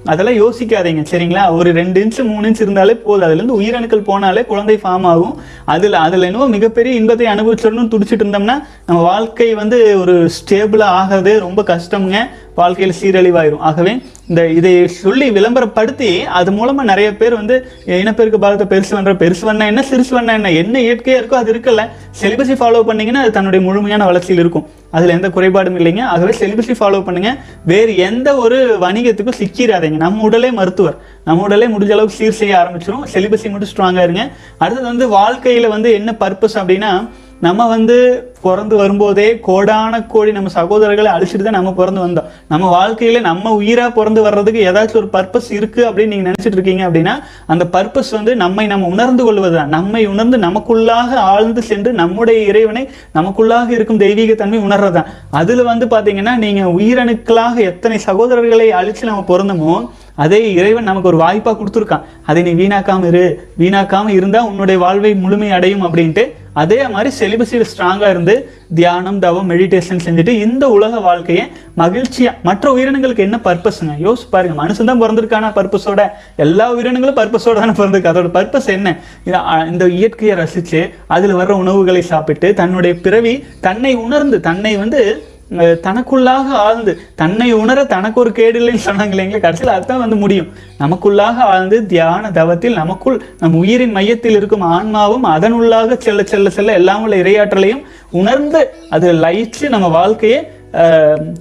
அதெல்லாம் யோசிக்காதீங்க சரிங்களா? ஒரு ரெண்டு இன்ச்சு மூணு இன்ச் இருந்தாலே போதும். அதுலேருந்து உயிரணுக்கள் போனாலே குழந்தை ஃபார்ம் ஆகும். அதில் அதில் இன்னும் மிகப்பெரிய இன்பத்தை அனுபவிச்சிடணும்னு துடிச்சிட்டு இருந்தோம்னா நம்ம வாழ்க்கை வந்து ஒரு ஸ்டேபிளாக ஆகிறதே ரொம்ப கஷ்டம்ங்க. வாழ்க்கையில் சீரழிவாயிரும். ஆகவே இந்த இதை சொல்லி விளம்பரப்படுத்தி அது மூலமாக நிறைய பேர் வந்து இனப்பெருக்கு பாகத்தை பெருசு பண்ணுற பெருசு பண்ண என்ன சிறுசு பண்ண என்ன என்ன இயற்கையாக இருக்கோ அது இருக்கல சிலிபஸை ஃபாலோ பண்ணீங்கன்னா அது தன்னுடைய முழுமையான வளர்ச்சியில் இருக்கும். அதில் எந்த குறைபாடும் இல்லைங்க. ஆகவே செலிபஸை ஃபாலோ பண்ணுங்க. வேறு எந்த ஒரு வணிகத்துக்கும் சிக்கிறாதீங்க நம்ம உடலே மருத்துவர். நம்ம உடலே முடிஞ்ச அளவுக்கு சீர் செய்ய ஆரம்பிச்சிடும் செலிபஸை மட்டும் ஸ்ட்ராங்காக இருங்க. அடுத்தது வந்து வாழ்க்கையில் வந்து என்ன பர்பஸ் அப்படின்னா நம்ம வந்து பிறந்து வரும்போதே கோடான கோடி நம்ம சகோதரர்களை அழிச்சிட்டு தான் நம்ம பிறந்து வந்தோம். நம்ம வாழ்க்கையில நம்ம உயிரா பிறந்து வர்றதுக்கு ஏதாச்சும் ஒரு பர்பஸ் இருக்கு அப்படின்னு நீங்க நினைச்சிட்டு இருக்கீங்க அப்படின்னா அந்த பர்பஸ் வந்து நம்மை நம்ம உணர்ந்து கொள்வதுதான். நம்மை உணர்ந்து நமக்குள்ளாக ஆழ்ந்து சென்று நம்முடைய இறைவனை நமக்குள்ளாக இருக்கும் தெய்வீக தன்மை உணர்றதுதான். அதுல வந்து பாத்தீங்கன்னா நீங்க உயிரணுக்களாக எத்தனை சகோதரர்களை அழிச்சு நம்ம பிறந்தோமோ அதே இறைவன் நமக்கு ஒரு வாய்ப்பா கொடுத்துருக்கான். அதை நீ வீணாக்காம இரு. வீணாக்காம இருந்தா உன்னுடைய வாழ்வை முழுமை அடையும் அப்படின்ட்டு அதே மாதிரி செலிபஸில் ஸ்ட்ராங்காக இருந்து தியானம் தவம் மெடிடேஷன் செஞ்சுட்டு இந்த உலக வாழ்க்கையை மகிழ்ச்சியாக மற்ற உயிரினங்களுக்கு என்ன பர்பஸ்ங்க யோசிச்சு பாருங்க. மனுஷன் தான் பிறந்திருக்கானா பர்பஸோட எல்லா உயிரினங்களும் பர்பஸோட தானே பிறந்திருக்கு. அதோட பர்பஸ் என்ன? இந்த இயற்கையை ரசித்து அதில் வர்ற உணவுகளை சாப்பிட்டு தன்னுடைய பிறவி தன்னை உணர்ந்து தன்னை வந்து தனக்குள்ளாக ஆழ்ந்து தன்னை உணர தனக்கு ஒரு கேடு இல்லைன்னு சொன்னாங்க இல்லைங்களா கடைசியில் அதுதான் வந்து முடியும். நமக்குள்ளாக ஆழ்ந்து தியான தவத்தில் நமக்குள் நம் உயிரின் மையத்தில் இருக்கும் ஆன்மாவும் அதனுள்ளாக செல்ல செல்ல செல்ல எல்லாம் உள்ள இரையாற்றலையும் உணர்ந்து அது லயிச்சு நம்ம வாழ்க்கையை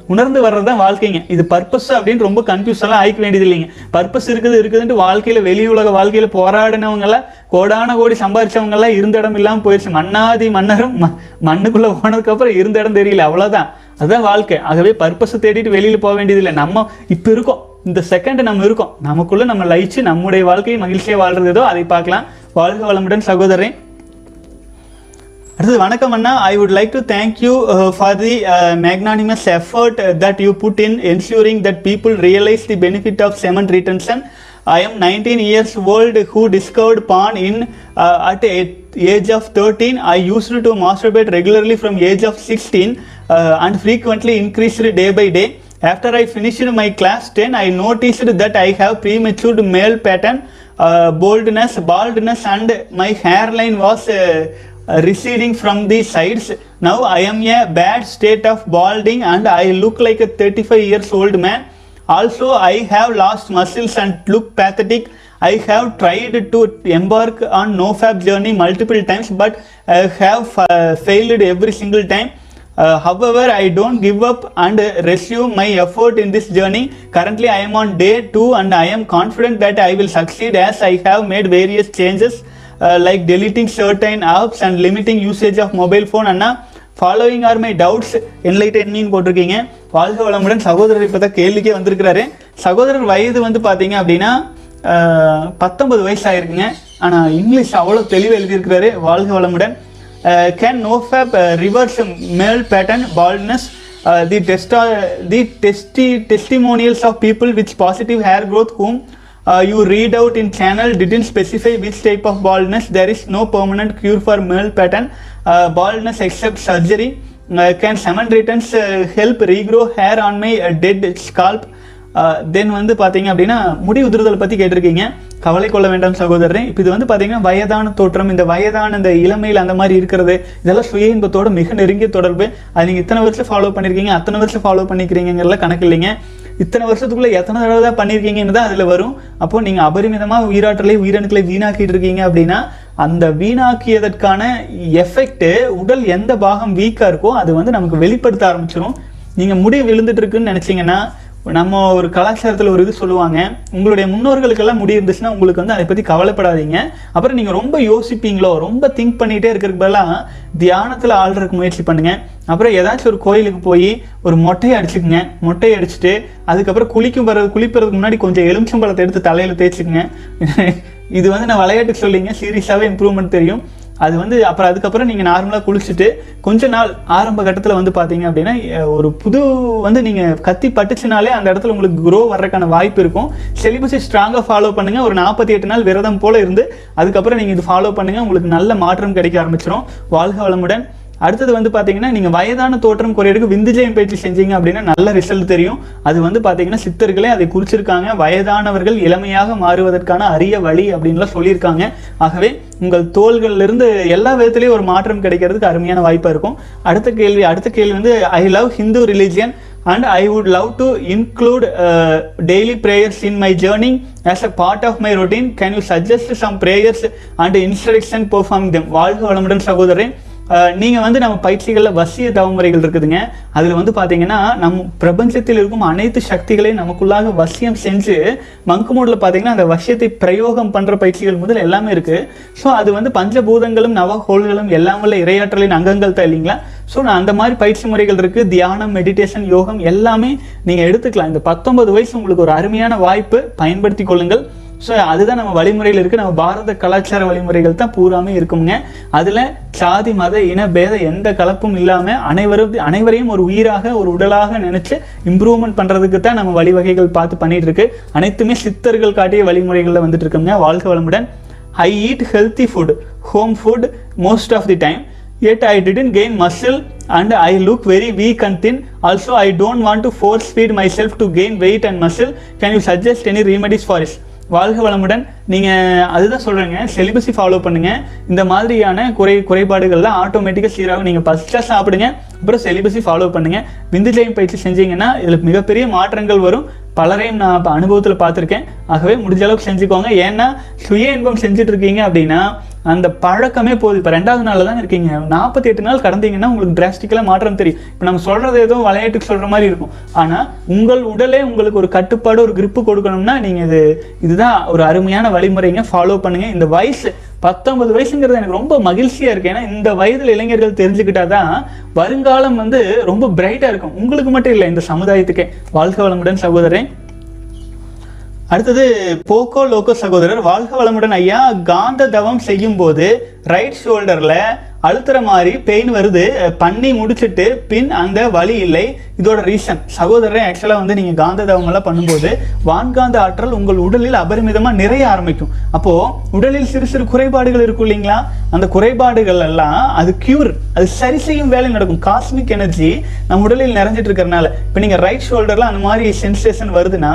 உணர்ந்து வர்றது தான் வாழ்க்கைங்க. இது பர்பஸ் அப்படின்னு ரொம்ப கன்ஃபியூஸ் எல்லாம் ஆயிக்க வேண்டியது இல்லைங்க. பர்பஸ் இருக்குது இருக்குதுன்ட்டு வாழ்க்கையில வெளி உலக வாழ்க்கையில போராடினவங்களாம் கோடான கோடி சம்பாதிச்சவங்க எல்லாம் இருந்த இடம் இல்லாமல் போயிடுச்சு மன்னாதி மன்னரும் ம- மண்ணுக்குள்ள போனதுக்கு அப்புறம் இருந்த இடம் தெரியல அவ்வளவுதான். அதுதான் வாழ்க்கை. ஆகவே பர்பஸை தேடிட்டு வெளியில் போக வேண்டியதில்லை. நம்ம இப்போ இருக்கோம். இந்த செகண்ட் நம்ம இருக்கோம். நமக்குள்ள நம்ம லயிச்சு நம்முடைய வாழ்க்கையை மகிழ்ச்சியாக வாழ்றது ஏதோ அதை பார்க்கலாம். வாழ்க வளமுடன் சகோதரன் அடுத்தது வணக்கம் அண்ணா. I would like to thank you for the magnanimous effort that you put in ensuring that people realise the benefit of semen retention I am nineteen years old who discovered porn in at age of thirteen I used to masturbate regularly from age of sixteen and frequently increased day by day. After I finished my class 10, I noticed that I have premature male pattern, uh, boldness, baldness, and my hairline was uh, uh, receding from the sides. Now I am in a bad state of balding and I look like a 35 years old man. Also, I have lost muscles and look pathetic. I have tried to embark on NoFap journey multiple times, but uh, have uh, failed every single time. Uh, however, I don't give up and uh, resume my effort in this journey. Currently, I am on day two, and I am confident that I will succeed as I have made various changes, uh, like deleting certain apps and limiting usage of mobile phone. Anna, following are my doubts enlighten me போட்டிருக்கீங்க வாழ்க வளமுடன் சகோதரர் இப்போ தான் கேள்விக்கே வந்திருக்கிறாரு சகோதரர் வயது வந்து பார்த்தீங்க அப்படின்னா ஆஹ், பத்தொன்பது வயசு ஆயிருக்குங்க ஆனால் இங்கிலீஷ் அவ்வளோ தெளிவாக எழுதியிருக்கிறாரு வாழ்க வளமுடன் Uh, can nofap uh, reverse male pattern baldness? Uh, the testa the testi testimonials of people with positive hair growth whom uh, you read out in channel didn't specify which type of baldness. There is no permanent cure for male pattern uh, baldness except surgery. Uh, can someone returns help regrow hair on my dead scalp? தென் வந்து பார்த்தீங்க அப்படின்னா முடி உதிர்தல் பற்றி கேட்டிருக்கீங்க. கவலை கொள்ள வேண்டாம் சகோதரரே. இப்போ இது வந்து பார்த்தீங்கன்னா வயதான தோற்றம். இந்த வயதான இந்த இளமையில் அந்த மாதிரி இருக்கிறது இதெல்லாம் சுய இன்பத்தோட மிக நெருங்கிய தொடர்பு. அது நீங்கள் இத்தனை வருஷம் ஃபாலோ பண்ணியிருக்கீங்க அத்தனை வருஷம் ஃபாலோ பண்ணிக்கிறீங்கிறதுல கணக்கு இல்லைங்க. இத்தனை வருஷத்துக்குள்ள எத்தனை தடவை தான் பண்ணியிருக்கீங்கன்னு தான் அதில் வரும். அப்போது நீங்கள் அபரிமிதமாக உயிராற்றலை உயிரணுக்களை வீணாக்கிட்டு இருக்கீங்க அப்படின்னா அந்த வீணாக்கியதற்கான எஃபெக்ட்டு உடல் எந்த பாகம் வீக்காக இருக்கோ அது வந்து நமக்கு வெளிப்படுத்த ஆரம்பிச்சிடும் நீங்கள் முடி விழுந்துட்டு இருக்குன்னு நினச்சிங்கன்னா நம்ம ஒரு கலாச்சாரத்தில் ஒரு இது சொல்லுவாங்க உங்களுடைய முன்னோர்களுக்கெல்லாம் முடி இருந்துச்சுன்னா உங்களுக்கு வந்து அதை பற்றி கவலைப்படாதீங்க. அப்புறம் நீங்கள் ரொம்ப யோசிப்பீங்களோ ரொம்ப திங்க் பண்ணிகிட்டே இருக்கிறதுக்கு பதிலாக தியானத்தில் ஆள்றதுக்கு முயற்சி பண்ணுங்கள் அப்புறம் ஏதாச்சும் ஒரு கோயிலுக்கு போய் ஒரு மொட்டையை அடிச்சுக்குங்க. மொட்டையை அடிச்சுட்டு அதுக்கப்புறம் குளிக்கும் வர்றது குளிப்பறதுக்கு முன்னாடி கொஞ்சம் எலுமிச்சம்பழத்தை எடுத்து தலையில் தேய்ச்சிக்குங்க. இது வந்து நான் விளையாட்டுக்கு சொல்லிங்க சீரியஸாகவே இம்ப்ரூவ்மெண்ட் தெரியும். அது வந்து அப்புறம் அதுக்கப்புறம் நீங்கள் நார்மலாக குளிச்சுட்டு கொஞ்ச நாள் ஆரம்ப கட்டத்தில் வந்து பார்த்தீங்க அப்படின்னா ஒரு புது வந்து நீங்கள் கத்தி பட்டுச்சுனாலே அந்த இடத்துல உங்களுக்கு க்ரோ வர்றதுக்கான வாய்ப்பு இருக்கும். செலிபஸை ஸ்ட்ராங்காக ஃபாலோ பண்ணுங்கள் ஒரு நாற்பத்தி எட்டு நாள் விரதம் போல் இருந்து அதுக்கப்புறம் நீங்கள் இது ஃபாலோ பண்ணுங்கள் உங்களுக்கு நல்ல மாற்றம் கிடைக்க ஆரம்பிச்சிடும் வாழ்க வளமுடன். அடுத்தது வந்து பார்த்தீங்கன்னா நீங்கள் வயதான தோற்றம் குறையிறதுக்கு விந்துஜயம் பயிற்சி செஞ்சீங்க அப்படின்னா நல்ல ரிசல்ட் தெரியும். அது வந்து பார்த்தீங்கன்னா சித்தர்களே அதை குறிச்சிருக்காங்க. வயதானவர்கள் இளமையாக மாறுவதற்கான அரிய வழி அப்படின்லாம் சொல்லியிருக்காங்க. ஆகவே உங்கள் தோள்கள்லேருந்து எல்லா விதத்துலேயும் ஒரு மாற்றம் கிடைக்கிறதுக்கு அருமையான வாய்ப்பாக இருக்கும். அடுத்த கேள்வி அடுத்த கேள்வி வந்து I love Hindu religion and I would love to include daily prayers in my journey as a part of my routine can you suggest some prayers and instruction instruction them வாழ்க வளமுடன் சகோதரன் நீங்கள் வந்து நம்ம பயிற்சிகளில் வசிய தவமுறைகள் இருக்குதுங்க. அதில் வந்து பார்த்தீங்கன்னா நம் பிரபஞ்சத்தில் இருக்கும் அனைத்து சக்திகளையும் நமக்குள்ளாக வசியம் செஞ்சு மங்கு மோட்ல பார்த்தீங்கன்னா அந்த வசியத்தை பிரயோகம் பண்ணுற பயிற்சிகள் முதல் எல்லாமே இருக்குது ஸோ அது வந்து பஞ்சபூதங்களும் நவகோள்களும் எல்லாம் உள்ள இரையாற்றலின் அங்கங்கள் தான் இல்லைங்களா? ஸோ நான் அந்த மாதிரி பயிற்சி முறைகள் இருக்குது தியானம் மெடிடேஷன் யோகம் எல்லாமே நீங்கள் எடுத்துக்கலாம். இந்த பத்தொன்பது வயசு உங்களுக்கு ஒரு அருமையான வாய்ப்பு. பயன்படுத்தி கொள்ளுங்கள். ஸோ அதுதான் நம்ம வழிமுறையில் இருக்குது நம்ம பாரத கலாச்சார வழிமுறைகள் தான் பூராமே இருக்குங்க அதில் சாதி மத இன பேத எந்த கலப்பும் இல்லாமல் அனைவரும் அனைவரையும் ஒரு உயிராக ஒரு உடலாக நினச்சி இம்ப்ரூவ்மெண்ட் பண்ணுறதுக்கு தான் நம்ம வழிவகைகள் பார்த்து பண்ணிகிட்டு இருக்கு அனைத்துமே சித்தர்கள் காட்டிய வழிமுறைகளில் வந்துட்டு இருக்கோங்க வாழ்க வளமுடன். I eat healthy food home food most of the time yet I didn't gain muscle and I look very weak and thin. Also, I don't want to force feed myself to gain weight and muscle. Can you suggest any remedies for this? வாழ்க வளமுடன். நீங்கள் அதுதான் சொல்கிறேங்க செலிபஸை follow பண்ணுங்கள் இந்த மாதிரியான குறை குறைபாடுகள்லாம் ஆட்டோமேட்டிக்காக சீராகும் நீங்கள் ஃபஸ்ட்டாக சாப்பிடுங்க. அப்புறம் செலிபஸை ஃபாலோ பண்ணுங்க. விந்துஜயம் பயிற்சி செஞ்சீங்கன்னா இதில் மிகப்பெரிய மாற்றங்கள் வரும். பலரையும் நான் இப்போ அனுபவத்தில் பார்த்துருக்கேன். ஆகவே முடிஞ்ச அளவுக்கு செஞ்சுக்கோங்க. ஏன்னா சுய இன்பம் செஞ்சுட்டு இருக்கீங்க அப்படின்னா அந்த பழக்கமே போகுது இப்போ ரெண்டாவது நாளில் தான் இருக்கீங்க. நாற்பத்தி எட்டு நாள் கடந்தீங்கன்னா உங்களுக்கு டிராஸ்டிக்கலாக மாற்றம் தெரியும். இப்போ நம்ம சொல்கிறது ஏதோ விளையாட்டுக்கு சொல்கிற மாதிரி இருக்கும். ஆனால் உங்கள் உடலே உங்களுக்கு ஒரு கட்டுப்பாடு ஒரு கிரிப்பு கொடுக்கணும்னா நீங்கள் இது இதுதான் ஒரு அருமையான வழிமுறைங்க. ஃபாலோ பண்ணுங்கள் இந்த வயசு பத்தொன்பது வயசுங்கிறது எனக்கு ரொம்ப மகிழ்ச்சியாக இருக்குது ஏன்னா இந்த வயதில் இளைஞர்கள் தெரிஞ்சுக்கிட்டா தான் வருங்காலம் வந்து ரொம்ப பிரைட்டாக இருக்கும். உங்களுக்கு மட்டும் இல்லை இந்த சமுதாயத்துக்கே. வாழ்க வளமுடன் சகோதரன் அடுத்தது போக்கோ லோகோ சகோதரர் வாழ்க வளமுடன் ஐயா. காந்த தவம் செய்யும் போது ரைட் ஷோல்டர்ல அழுத்துற மாதிரி பெயின் வருது. பண்ணி முடிச்சிட்டு பின் அந்த வழி இல்லை. இதோட ரீசன் சகோதரன் ஆக்சுவலாக வந்து நீங்கள் காந்த தவம் எல்லாம் பண்ணும்போது வான்காந்த ஆற்றல் உங்கள் உடலில் அபரிமிதமாக நிறைய ஆரம்பிக்கும். அப்போது உடலில் சிறு சிறு குறைபாடுகள் இருக்கும் இல்லைங்களா? அந்த குறைபாடுகள் எல்லாம் அது கியூர் அது சரி செய்யும் வேலை நடக்கும். காஸ்மிக் எனர்ஜி நம்ம உடலில் நிறைஞ்சிட்டு இருக்கிறனால இப்போ நீங்கள் ரைட் ஷோல்டரில் அந்த மாதிரி சென்சேஷன் வருதுன்னா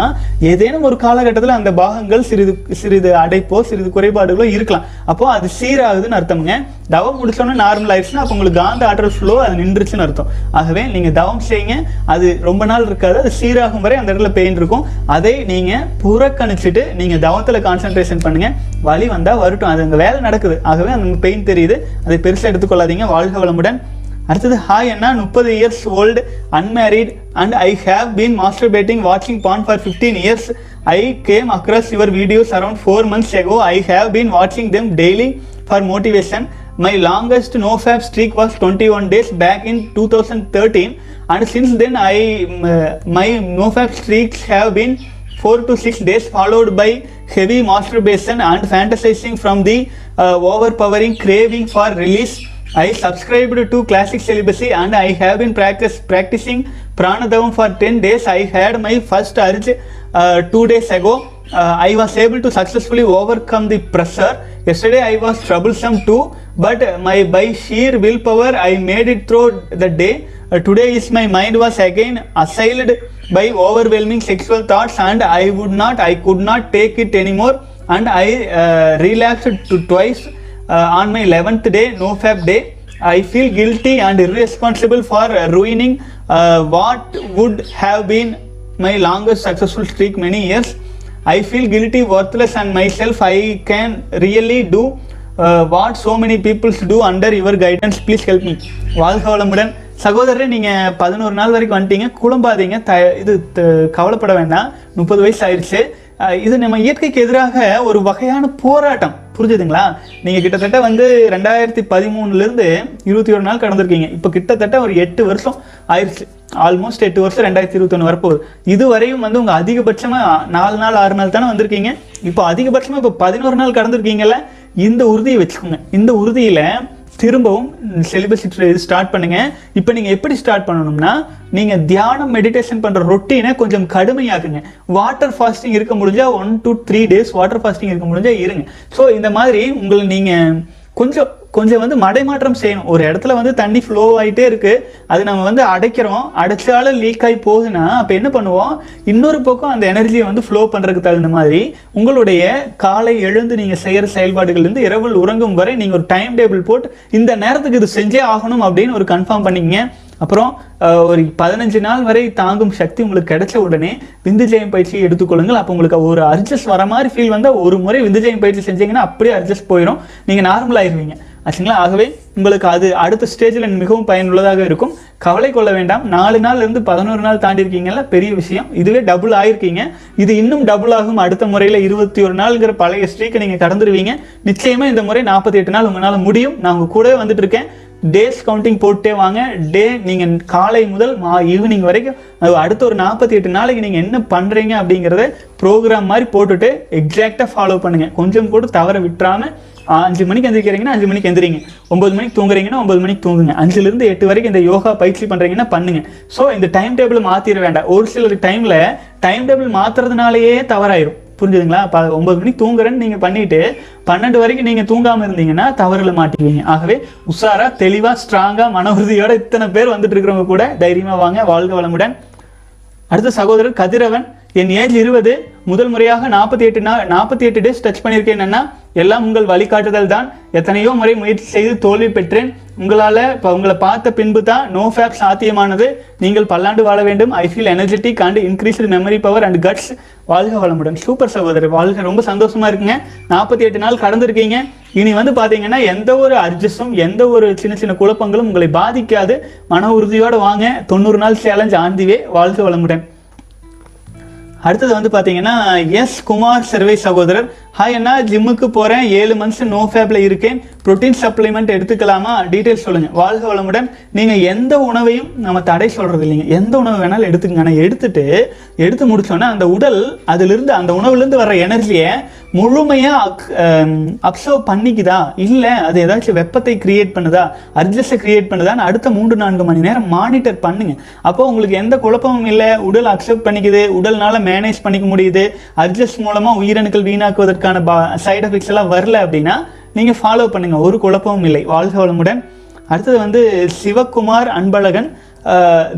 ஏதேனும் ஒரு காலகட்டத்தில் அந்த பாகங்கள் சிறிது சிறிது அடைப்போ சிறிது குறைபாடுகளோ இருக்கலாம். அப்போ அது சீராகுதுன்னு அர்த்தம்ங்க. தவம் முடிச்சோன்னே நார்மல் ஆயிடுச்சுன்னா அப்போ உங்களுக்கு காந்த ஆற்றல் ஃப்ளோ அது நின்றுச்சுன்னு அர்த்தம். ஆகவே நீங்க தவம் செய்யுங்க அது ரொம்ப நாள் இருக்காது. அது சீராகும் வரை அந்த இடத்துல பெயின் இருக்கும். அதை நீங்க புறக்கணிச்சுட்டு நீங்க தவத்துல கான்சென்ட்ரேஷன் பண்ணுங்க. வலி வந்தா வரட்டும். அது அங்கே வேலை நடக்குது. ஆகவே அந்த பெயின் தெரியுது. அதை பெருசாக எடுத்துக்கொள்ளாதீங்க. வாழ்க வளமுடன். அடுத்தது ஹாய் அண்ணா. முப்பது years old unmarried and I have been master batting வாட்சிங் பான் for fifteen years I came across your videos around four months echo I have been வாட்சிங் them daily for motivation My longest no-fap streak was 21 days back in 2013 and since then I m- my no-fap streaks have been 4 to 6 days followed by heavy masturbation and fantasizing from the uh, overpowering craving for release. I subscribed to classic celibacy and I have been practice, practicing pranadavam for 10 days. I had my first urge uh, two days ago. Uh, I was able to successfully overcome the pressure. Yesterday I was troublesome too, but my by sheer willpower I made it through the day. Uh, today is my mind was again assailed by overwhelming sexual thoughts and I would not, I could not take it anymore and I uh, relapsed to twice uh, on my 11th day, no fab day. I feel guilty and irresponsible for uh, ruining uh, what would have been my longest successful streak many years. I feel guilty worthless and my self I can really do what so many peoples do under your guidance please help me வாழ்க வளமுடன். சகோதரர் நீங்கள் பதினோரு நாள் வரைக்கும் வந்துட்டீங்க. குழம்பாதீங்க. த இது த- கவலைப்பட வேண்டாம். முப்பது வயசு ஆயிடுச்சு. இது நம்ம இயற்கைக்கு எதிராக ஒரு வகையான போராட்டம். புரிஞ்சுதுங்களா? நீங்கள் கிட்டத்தட்ட வந்து ரெண்டாயிரத்தி பதிமூணுலேருந்து இருபத்தி ஒரு நாள் கடந்திருக்கீங்க. இப்போ கிட்டத்தட்ட ஒரு எட்டு வருஷம் ஆயிடுச்சு ஆல்மோஸ்ட் எட்டு வருஷம் ரெண்டாயிரத்தி இருபத்தொன்று வரப்போகுது. இதுவரையும் வந்து உங்கள் அதிகபட்சமாக நாலு நாள் ஆறு நாள் தானே வந்திருக்கீங்க. இப்போ அதிகபட்சமாக இப்போ பதினோரு நாள் கடந்திருக்கீங்கல்ல இந்த உறுதியை வச்சுக்கோங்க. இந்த உறுதியில் திரும்பவும் செலிபஸ் ஸ்டார்ட் பண்ணுங்க. இப்போ நீங்க எப்படி ஸ்டார்ட் பண்ணணும்னா நீங்க தியானம் மெடிடேஷன் பண்ற ரொட்டீனை கொஞ்சம் கடுமையாக்குங்க. வாட்டர் ஃபாஸ்டிங் இருக்க முடிஞ்சா one two three days water fasting இருக்க முடிஞ்சா இருங்க. ஸோ இந்த மாதிரி உங்களை நீங்க கொஞ்சம் கொஞ்சம் வந்து மடைமாற்றம் செய்யணும். ஒரு இடத்துல வந்து தண்ணி ஃப்ளோ ஆகிட்டே இருக்குது அது நம்ம வந்து அடைக்கிறோம். அடைச்சாலும் லீக் ஆகி போகுதுன்னா அப்போ என்ன பண்ணுவோம்? இன்னொரு பக்கம் அந்த எனர்ஜியை வந்து ஃப்ளோ பண்ணுறதுக்கு தகுந்த மாதிரி உங்களுடைய காலை எழுந்து நீங்கள் செய்கிற செயல்பாடுகள்லேருந்து இரவு உறங்கும் வரை நீங்கள் ஒரு டைம் டேபிள் போட்டு இந்த நேரத்துக்கு இது செஞ்சே ஆகணும் அப்படின்னு ஒரு கன்ஃபார்ம் பண்ணிக்கங்க. அப்புறம் ஒரு பதினஞ்சு நாள் வரை தாங்கும் சக்தி உங்களுக்கு கிடைச்ச உடனே விந்து ஜெயம் பயிற்சியை எடுத்துக்கொள்ளுங்கள் அப்போ உங்களுக்கு ஒரு அட்ஜஸ்ட் வர மாதிரி ஃபீல் வந்தால் ஒரு முறை விந்து ஜெயம் பயிற்சி செஞ்சீங்கன்னா அப்படியே அட்ஜஸ்ட் போயிடும் நீங்கள் நார்மலாகிடுவீங்க ஆச்சுங்களா? ஆகவே உங்களுக்கு அது அடுத்த ஸ்டேஜில் மிகவும் பயனுள்ளதாக இருக்கும். கவலை கொள்ள வேண்டாம். நாலு நாள்லேருந்து பதினோரு நாள் தாண்டி இருக்கீங்கல்ல பெரிய விஷயம். இதுவே டபுள் ஆகிருக்கீங்க இது இன்னும் டபுள் ஆகும். அடுத்த முறையில் இருபத்தி ஒரு நாள்ங்கிற பழைய ஸ்ட்ரீக்கை நீங்கள் கடந்துருவீங்க. நிச்சயமாக இந்த முறை நாற்பத்தி எட்டு நாள் உங்களால் முடியும். நான் உங்கள் கூடவே வந்துட்டு இருக்கேன். டேஸ் கவுண்டிங் போட்டே வாங்க. டே நீங்கள் காலை முதல் மா ஈவினிங் வரைக்கும் அடுத்த ஒரு நாற்பத்தி எட்டு நாளைக்கு நீங்கள் என்ன பண்ணுறீங்க அப்படிங்கிறத ப்ரோக்ராம் மாதிரி போட்டுட்டு எக்ஸாக்டாக ஃபாலோ பண்ணுங்க. கொஞ்சம் கூட தவற விட்டுறாமல் அஞ்சு மணிக்கு எந்திரிக்கிறீங்கன்னா அஞ்சு மணிக்கு எந்திரிங்க. ஒன்பது மணிக்கு தூங்குறீங்கன்னா ஒன்பது மணிக்கு தூங்குங்க. அஞ்சுலேருந்து எட்டு வரைக்கும் இந்த யோகா பயிற்சி பண்ணுறீங்கன்னா பண்ணுங்க. ஸோ இந்த டைம் டேபிள் மாற்றிட வேண்டாம். ஒரு சில டைமில் டைம் டேபிள் மாற்றுறதுனாலேயே தவறாயிரும். புரிஞ்சுதுங்களா? ப ஒன்பது மணிக்கு தூங்குறேன்னு நீங்க பண்ணிட்டு பன்னெண்டு வரைக்கும் நீங்க தூங்காமல் இருந்தீங்கன்னா தவறில் மாட்டிக்குவீங்க. ஆகவே உஷாரா தெளிவாக ஸ்ட்ராங்கா மன உறுதியோட இத்தனை பேர் வந்துட்டு இருக்கிறவங்க கூட தைரியமாக வாங்க. வாழ்க வளமுடன். அடுத்த சகோதரர் கதிரவன். என் ஏஜ் இருபது. முதல் முறையாக நாற்பத்தி எட்டு நாற்பத்தி எட்டு டேஸ் டச் பண்ணியிருக்கேன். என்னன்னா எல்லாம் உங்கள் வழிகாட்டுதல் தான். எத்தனையோ முறை முயற்சி செய்து தோல்வி பெற்றேன். உங்களால் இப்போ உங்களை பார்த்த பின்பு தான் நோ ஃபேப் சாத்தியமானது. நீங்கள் பல்லாண்டு வாழ வேண்டும். I feel energetic and increased memory power and guts வாழ்க வளமுடன். சூப்பர் சகோதரர் வாழ்க. ரொம்ப சந்தோஷமா இருக்குங்க. நாற்பத்தி எட்டு நாள் கடந்திருக்கீங்க. இனி வந்து பார்த்தீங்கன்னா எந்த ஒரு அர்ஜஸும் எந்த ஒரு சின்ன சின்ன குழப்பங்களும் உங்களை பாதிக்காது. மன உறுதியோடு வாங்க. தொண்ணூறு நாள் சேலஞ்ச் ஆண்டிவே. வாழ்க வளமுடன். அடுத்தது வந்து பார்த்தீங்கன்னா எஸ் குமார் சர்வை சகோதரர். ஹாய் அண்ணா ஜிம்முக்கு போகிறேன் ஏழு மந்த்ஸ் நோ ஃபேப்ல இருக்கேன். ப்ரோட்டீன் சப்ளிமெண்ட் எடுத்துக்கலாமா? டீட்டெயில்ஸ் சொல்லுங்க. வாழ்க வளமுடன். நீங்கள் எந்த உணவையும் நம்ம தடை சொல்றது இல்லைங்க எந்த உணவு வேணாலும் எடுத்துக்கங்க. ஆனால் எடுத்துட்டு எடுத்து முடிச்சோன்னா அந்த உடல் அதிலிருந்து அந்த உணவுலேருந்து வர எனர்ஜியை முழுமையாக அப்சர்வ் பண்ணிக்குதா? இல்லை அது ஏதாச்சும் வெப்பத்தை கிரியேட் பண்ணுதா? அட்ஜஸ்ட்டை கிரியேட் பண்ணுதான்னு அடுத்த மூன்று நான்கு மணி நேரம் மானிட்டர் பண்ணுங்க. அப்போ உங்களுக்கு எந்த குழப்பமும் இல்லை. உடல் அக்செப்ட் பண்ணிக்குது. உடல்னால மே மேனேஜ் பண்ணிக்க முடியுது அட்ஜஸ்ட் மூலமாக உயிரணுக்கள் வீணாக்குவதற்கான பா சைட் எஃபெக்ட்ஸ் எல்லாம் வரல அப்படின்னா நீங்கள் ஃபாலோ பண்ணுங்கள் ஒரு குழப்பமும் இல்லை வாழ்க வளமுடன் அடுத்தது வந்து Sivakumar Anbazhagan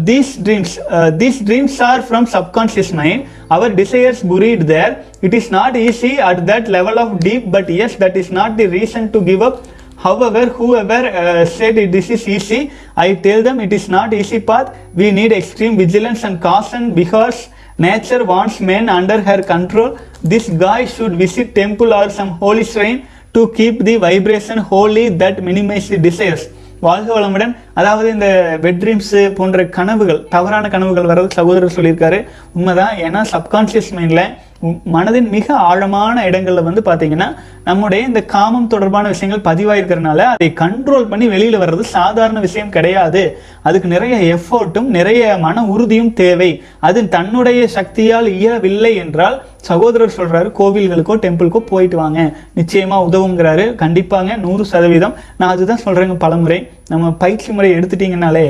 these dreams these dreams are from subconscious mind our desires buried there it is not easy at that level of deep but yes that is not the reason to give up however whoever uh, said it, this is easy i tell them it is not easy path we need extreme vigilance and caution because nature wants men under her control this guy should visit temple or some holy shrine to keep the vibration holy that minimize the desires வாழ்க வளமுடன் அதாவது இந்த வெட் dreams போன்ற கனவுகள் தவறான கனவுகள் வர்றது சகோதரர் சொல்லியிருக்காரு உண்மைதான் ஏன்னா சப்கான்ஷியஸ் மைண்ட்ல மனதின் மிக ஆழமான இடங்களில் வந்து பார்த்தீங்கன்னா நம்முடைய இந்த காமம் தொடர்பான விஷயங்கள் பதிவாயிருக்கிறனால அதை கண்ட்ரோல் பண்ணி வெளியில் வர்றது சாதாரண விஷயம் கிடையாது. அதுக்கு நிறைய எஃபோர்ட்டும் நிறைய மன உறுதியும் தேவை. அது தன்னுடைய சக்தியால் இயலவில்லை என்றால் சகோதரர் சொல்கிறாரு கோவில்களுக்கோ டெம்பிளுக்கோ போயிட்டு வாங்க. நிச்சயமாக உதவுங்கிறாரு. கண்டிப்பாங்க நூறு சதவீதம். நான் அதுதான் சொல்கிறேங்க பலமுறை. நம்ம பயிற்சி முறை எடுத்துட்டிங்கனாலே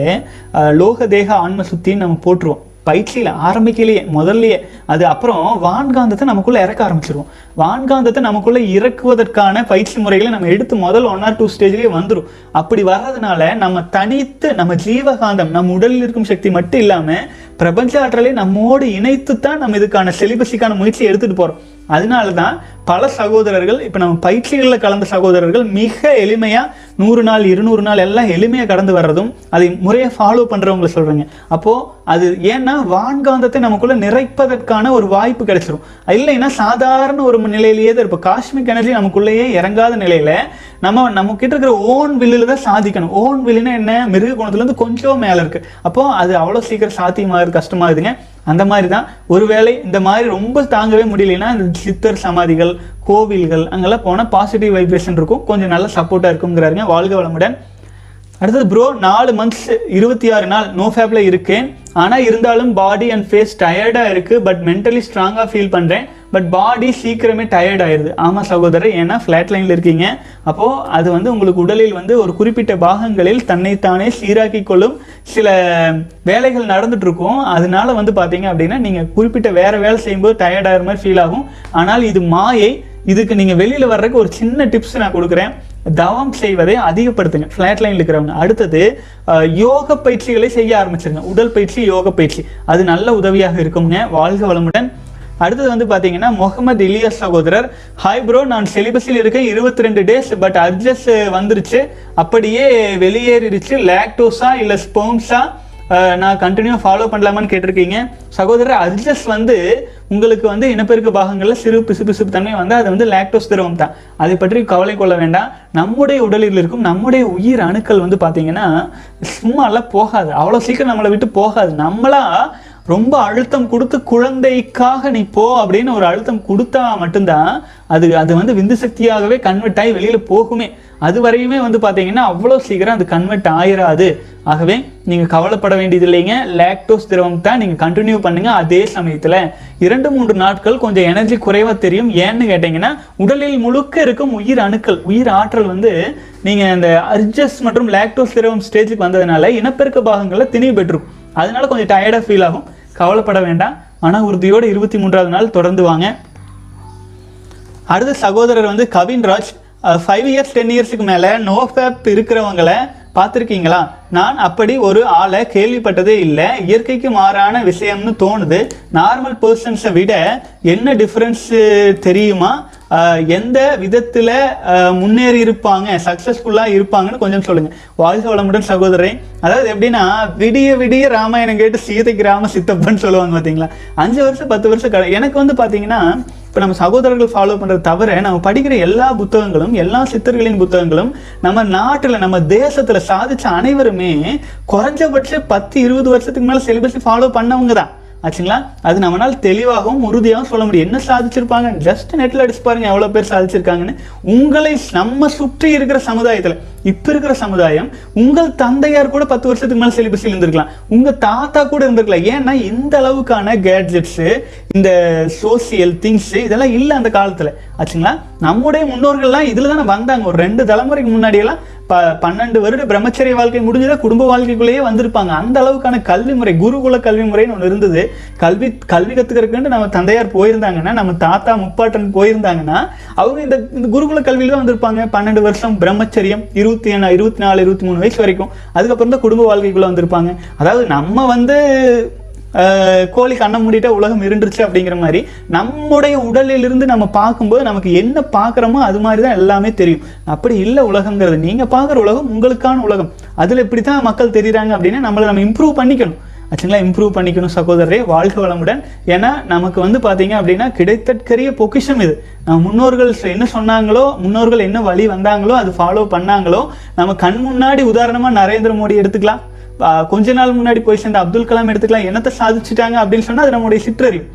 லோக தேக ஆன்ம சுத்தின்னு நம்ம போட்டுருவோம். பயிற்சியில் ஆரம்பிக்கலையே முதல்லையே அது அப்புறம் வான்காந்தத்தை நமக்குள்ள இறக்க ஆரம்பிச்சிருவோம் வான்காந்தத்தை நமக்குள்ளே இறக்குவதற்கான பயிற்சி முறைகளை நம்ம எடுத்து முதல் ஒன் ஆர் டூ ஸ்டேஜ்லேயே வந்துடும் அப்படி வர்றதுனால நம்ம தனித்து நம்ம ஜீவகாந்தம் நம்ம உடலில் இருக்கும் சக்தி மட்டும் இல்லாமல் பிரபஞ்ச ஆற்றலை நம்மோடு இணைத்து தான் நம்ம இதுக்கான செலிபஸிக்கான முயற்சி எடுத்துகிட்டு போகிறோம் அதனால தான் பல சகோதரர்கள் இப்போ நம்ம பயிற்சிகளில் கலந்த சகோதரர்கள் மிக எளிமையாக நூறு நாள் இருநூறு நாள் எல்லாம் எளிமையாக கடந்து வர்றதும் அதை முறையை ஃபாலோ பண்ணுறவங்களை சொல்கிறீங்க அப்போது அது ஏன்னா வான்காந்தத்தை நமக்குள்ளே நிறைப்பதற்கான ஒரு வாய்ப்பு கிடைச்சிரும். இல்லைன்னா சாதாரண ஒரு நிலையிலேயே தான் இருப்போம். காஷ்மிக் எனர்ஜி நமக்குள்ளேயே இறங்காத நிலையில் நம்ம நம்ம கிட்ட இருக்கிற ஓன் வில்லில் தான் சாதிக்கணும். ஓன் வில்லுன்னா என்ன? மிருக குணத்துலேருந்து கொஞ்சம் மேலே இருக்குது அப்போது அது அவ்வளோ சீக்கிரம் சாத்தியமாகுது கஷ்டமாகுதுங்க அந்த மாதிரி தான் ஒருவேளை இந்த மாதிரி ரொம்ப தாங்கவே முடியலைன்னா இந்த சித்தர் சமாதிகள் கோவில்கள் அங்கெல்லாம் போனால் பாசிட்டிவ் வைப்ரேஷன் இருக்கும். கொஞ்சம் நல்ல சப்போர்ட்டாக இருக்குங்கிறாருங்க வாழ்க வளமுடன். அடுத்தது ப்ரோ நாலு மந்த்ஸ் இருபத்தி ஆறு நாள் நோ ஃபேப்ல இருக்கேன். ஆனால் இருந்தாலும் பாடி அண்ட் ஃபேஸ் டயர்டாக இருக்குது பட் மென்டலி ஸ்ட்ராங்காக ஃபீல் பண்ணுறேன் பட் பாடி சீக்கிரமே டயர்ட் ஆயிடுது ஆமாம் சகோதரர் ஏன்னா ஃப்ளாட் லைனில் இருக்கீங்க. அப்போது அது வந்து உங்களுக்கு உடலில் வந்து ஒரு குறிப்பிட்ட பாகங்களில் தன்னைத்தானே சீராக்கி கொள்ளும் சில வேலைகள் நடந்துகிட்ருக்கும் அதனால வந்து பார்த்தீங்க அப்படின்னா நீங்கள் குறிப்பிட்ட வேறு வேலை செய்யும்போது டயர்ட் ஆகிற மாதிரி ஃபீல் ஆகும். ஆனால் இது மாயை இதுக்கு நீங்கள் வெளியில் வர்றதுக்கு ஒரு சின்ன டிப்ஸ் நான் கொடுக்குறேன். தவம் செய்வதை அதிகப்படுத்துங்க. ஃப்ளாட் லைனில் இருக்கிறவங்க. அடுத்தது யோக பயிற்சிகளை செய்ய ஆரம்பிச்சிருங்க. உடல் பயிற்சி யோக பயிற்சி. அது நல்ல உதவியாக இருக்குங்க. வாழ்க வளமுடன். அடுத்தது வந்து பார்த்தீங்கன்னா முகமது இலியாஸ் சகோதரர். ஹாய் ப்ரோ நான் செலிபஸில் இருக்கேன் இருபத்தி ரெண்டு டேஸ் பட் அட்ஜஸ் வந்துருச்சு. அப்படியே வெளியேறிடுச்சு. லாக்டோஸா இல்லை ஸ்போம்ஸா நான் கண்டினியூ ஃபாலோ பண்ணலாமான்னு கேட்டிருக்கீங்க. சகோதரர் அட்ஜஸ் வந்து உங்களுக்கு வந்து இனப்பெருக்க பாகங்களில் சிறு பிசு பிசுப்பு தன்மை வந்து அது வந்து லாக்டோஸ் திரவம் தான். அதை பற்றி கவலை கொள்ள வேண்டாம். நம்முடைய உடலில் இருக்கும் நம்முடைய உயிர் அணுக்கள் வந்து பார்த்தீங்கன்னா சும்மாலாம் போகாது. அவ்வளோ சீக்கிரம் நம்மளை விட்டு போகாது. நம்மளா ரொம்ப அழுத்தம் கொடுத்து குழந்தைக்காக நீ போ அப்படின்னு ஒரு அழுத்தம் கொடுத்தா மட்டும்தான் அது அது வந்து விந்து சக்தியாகவே கன்வெர்ட் ஆகி வெளியில் போகுமே. அது வரையுமே வந்து பார்த்தீங்கன்னா அவ்வளோ சீக்கிரம் அது கன்வெர்ட் ஆயிராது. ஆகவே நீங்கள் கவலைப்பட வேண்டியது இல்லைங்க லேக்டோஸ் திரவம் தான் நீங்கள் கண்டினியூ பண்ணுங்கள் அதே சமயத்தில். இரண்டு மூன்று நாட்கள் கொஞ்சம் எனர்ஜி குறைவாக தெரியும். ஏன்னு கேட்டிங்கன்னா உடலில் முழுக்க இருக்கும் உயிர் அணுக்கள் உயிர் ஆற்றல் வந்து நீங்கள் அந்த அர்ஜஸ் மற்றும் லேக்டோஸ் திரவம் ஸ்டேஜுக்கு வந்ததுனால இனப்பெருக்க பாகங்களில் திணிவு பெற்றிருக்கும் அதனால கொஞ்சம் டயர்டாக ஃபீல் ஆகும். கவலைப்பட வேண்டாம். மன உறுதியோடு இருபத்தி மூன்றாவது நாள் தொடர்ந்து வாங்க. அடுத்த சகோதரர் வந்து கவின்ராஜ் ஃபைவ் இயர்ஸ் டென் இயர்ஸ்க்கு மேலே நோ ஃபேப் இருக்கிறவங்களை பார்த்துருக்கீங்களா? நான் அப்படி ஒரு ஆளை கேள்விப்பட்டதே இல்லை. இயற்கைக்கு மாறான விஷயம்னு தோணுது. நார்மல் பர்சன்ஸை விட என்ன டிஃப்ரென்ஸு தெரியுமா? எந்த விதத்தில் முன்னேறி இருப்பாங்க சக்ஸஸ்ஃபுல்லாக இருப்பாங்கன்னு கொஞ்சம் சொல்லுங்கள் வாழ்க வளமுடன் சகோதரரை அதாவது எப்படின்னா விடிய விடிய ராமாயணம் கேட்டு சீதைக்கு ராம சித்தப்பன்னு சொல்லுவாங்க பார்த்தீங்களா அஞ்சு வருஷம் பத்து வருஷம் கடை எனக்கு வந்து பார்த்தீங்கன்னா இப்போ நம்ம சகோதரர்கள் ஃபாலோ பண்ணுறது தவிர நம்ம படிக்கிற எல்லா புத்தகங்களும் எல்லா சித்தர்களின் புத்தகங்களும் நம்ம நாட்டில் நம்ம தேசத்தில் சாதித்த அனைவருமே குறைஞ்சபட்சம் பத்து இருபது வருஷத்துக்கு மேலே சிலபஸை ஃபாலோ பண்ணவங்க தான். ஆச்சுங்களா? அது நம்மளால் தெளிவாகவும் உறுதியாகவும் சொல்ல முடியும். என்ன சாதிச்சிருப்பாங்க? ஜஸ்ட் நெட்டில் அடிச்சு பாருங்க எவ்வளோ பேர் சாதிச்சிருக்காங்கன்னு. உங்களை நம்ம சுற்றி இருக்கிற சமுதாயத்தில் இப்போ இருக்கிற சமுதாயம் உங்கள் தந்தையார் கூட பத்து வருஷத்துக்கு மேலே சிலிபஸில் இருந்திருக்கலாம். உங்கள் தாத்தா கூட இருந்திருக்கலாம். ஏன்னா இந்த அளவுக்கான கேட்ஜெட்ஸு இந்த சோசியல் திங்ஸு இதெல்லாம் இல்லை அந்த காலத்தில். ஆச்சுங்களா? நம்முடைய முன்னோர்கள்லாம் இதில் தானே வந்தாங்க. ஒரு ரெண்டு தலைமுறைக்கு முன்னாடியெல்லாம் ப பன்னெண்டு வருட பிரம்மச்சரிய வாழ்க்கை முடிஞ்சதா குடும்ப வாழ்க்கைக்குள்ளேயே வந்திருப்பாங்க. அந்த அளவுக்கான கல்வி முறை குருகுல கல்வி முறைன்னு ஒன்று இருந்தது. கல்வி கல்வி கற்றுக்கிறதுக்குன்ட்டு நம்ம தந்தையார் போயிருந்தாங்கன்னா நம்ம தாத்தா முப்பாட்டன் போயிருந்தாங்கன்னா அவங்க இந்த இந்த குருகுல கல்வியில் தான் வந்திருப்பாங்க. பன்னெண்டு வருஷம் பிரம்மச்சரியம் இருபத்தி ஏழு இருபத்தி நாலு இருபத்தி மூணு வயசு வரைக்கும். அதுக்கப்புறம் தான் குடும்ப வாழ்க்கைக்குள்ளே வந்திருப்பாங்க. அதாவது நம்ம வந்து கோழி கண்ணை மூடிட்டா உலகம் இருந்துருச்சு அப்படிங்கிற மாதிரி நம்முடைய உடலில் இருந்து நம்ம பார்க்கும்போது நமக்கு என்ன பார்க்குறோமோ அது மாதிரி தான் எல்லாமே தெரியும். அப்படி இல்லை உலகங்கிறது. நீங்கள் பார்க்குற உலகம் உங்களுக்கான உலகம். அதில் இப்படி தான் மக்கள் தெரியுறாங்க அப்படின்னா நம்மளை நம்ம இம்ப்ரூவ் பண்ணிக்கணும். ஆக்சுவலாக இம்ப்ரூவ் பண்ணிக்கணும் சகோதரரே வாழ்க வளமுடன். ஏன்னா நமக்கு வந்து பார்த்தீங்க அப்படின்னா கிடைத்தற்கரிய பொக்கிஷம் இது. நம்ம முன்னோர்கள் என்ன சொன்னாங்களோ முன்னோர்கள் என்ன வழி வந்தாங்களோ அது ஃபாலோ பண்ணாங்களோ நம்ம கண் முன்னாடி உதாரணமாக நரேந்திர மோடி எடுத்துக்கலாம். கொஞ்ச நாள் முன்னாடி போய் சேர்ந்த அப்துல் கலாம் எடுத்துக்கலாம் என்னத்தை சாதிச்சுட்டாங்க அப்படின்னு சொன்னால் அது நம்முடைய சிற்றறிவு.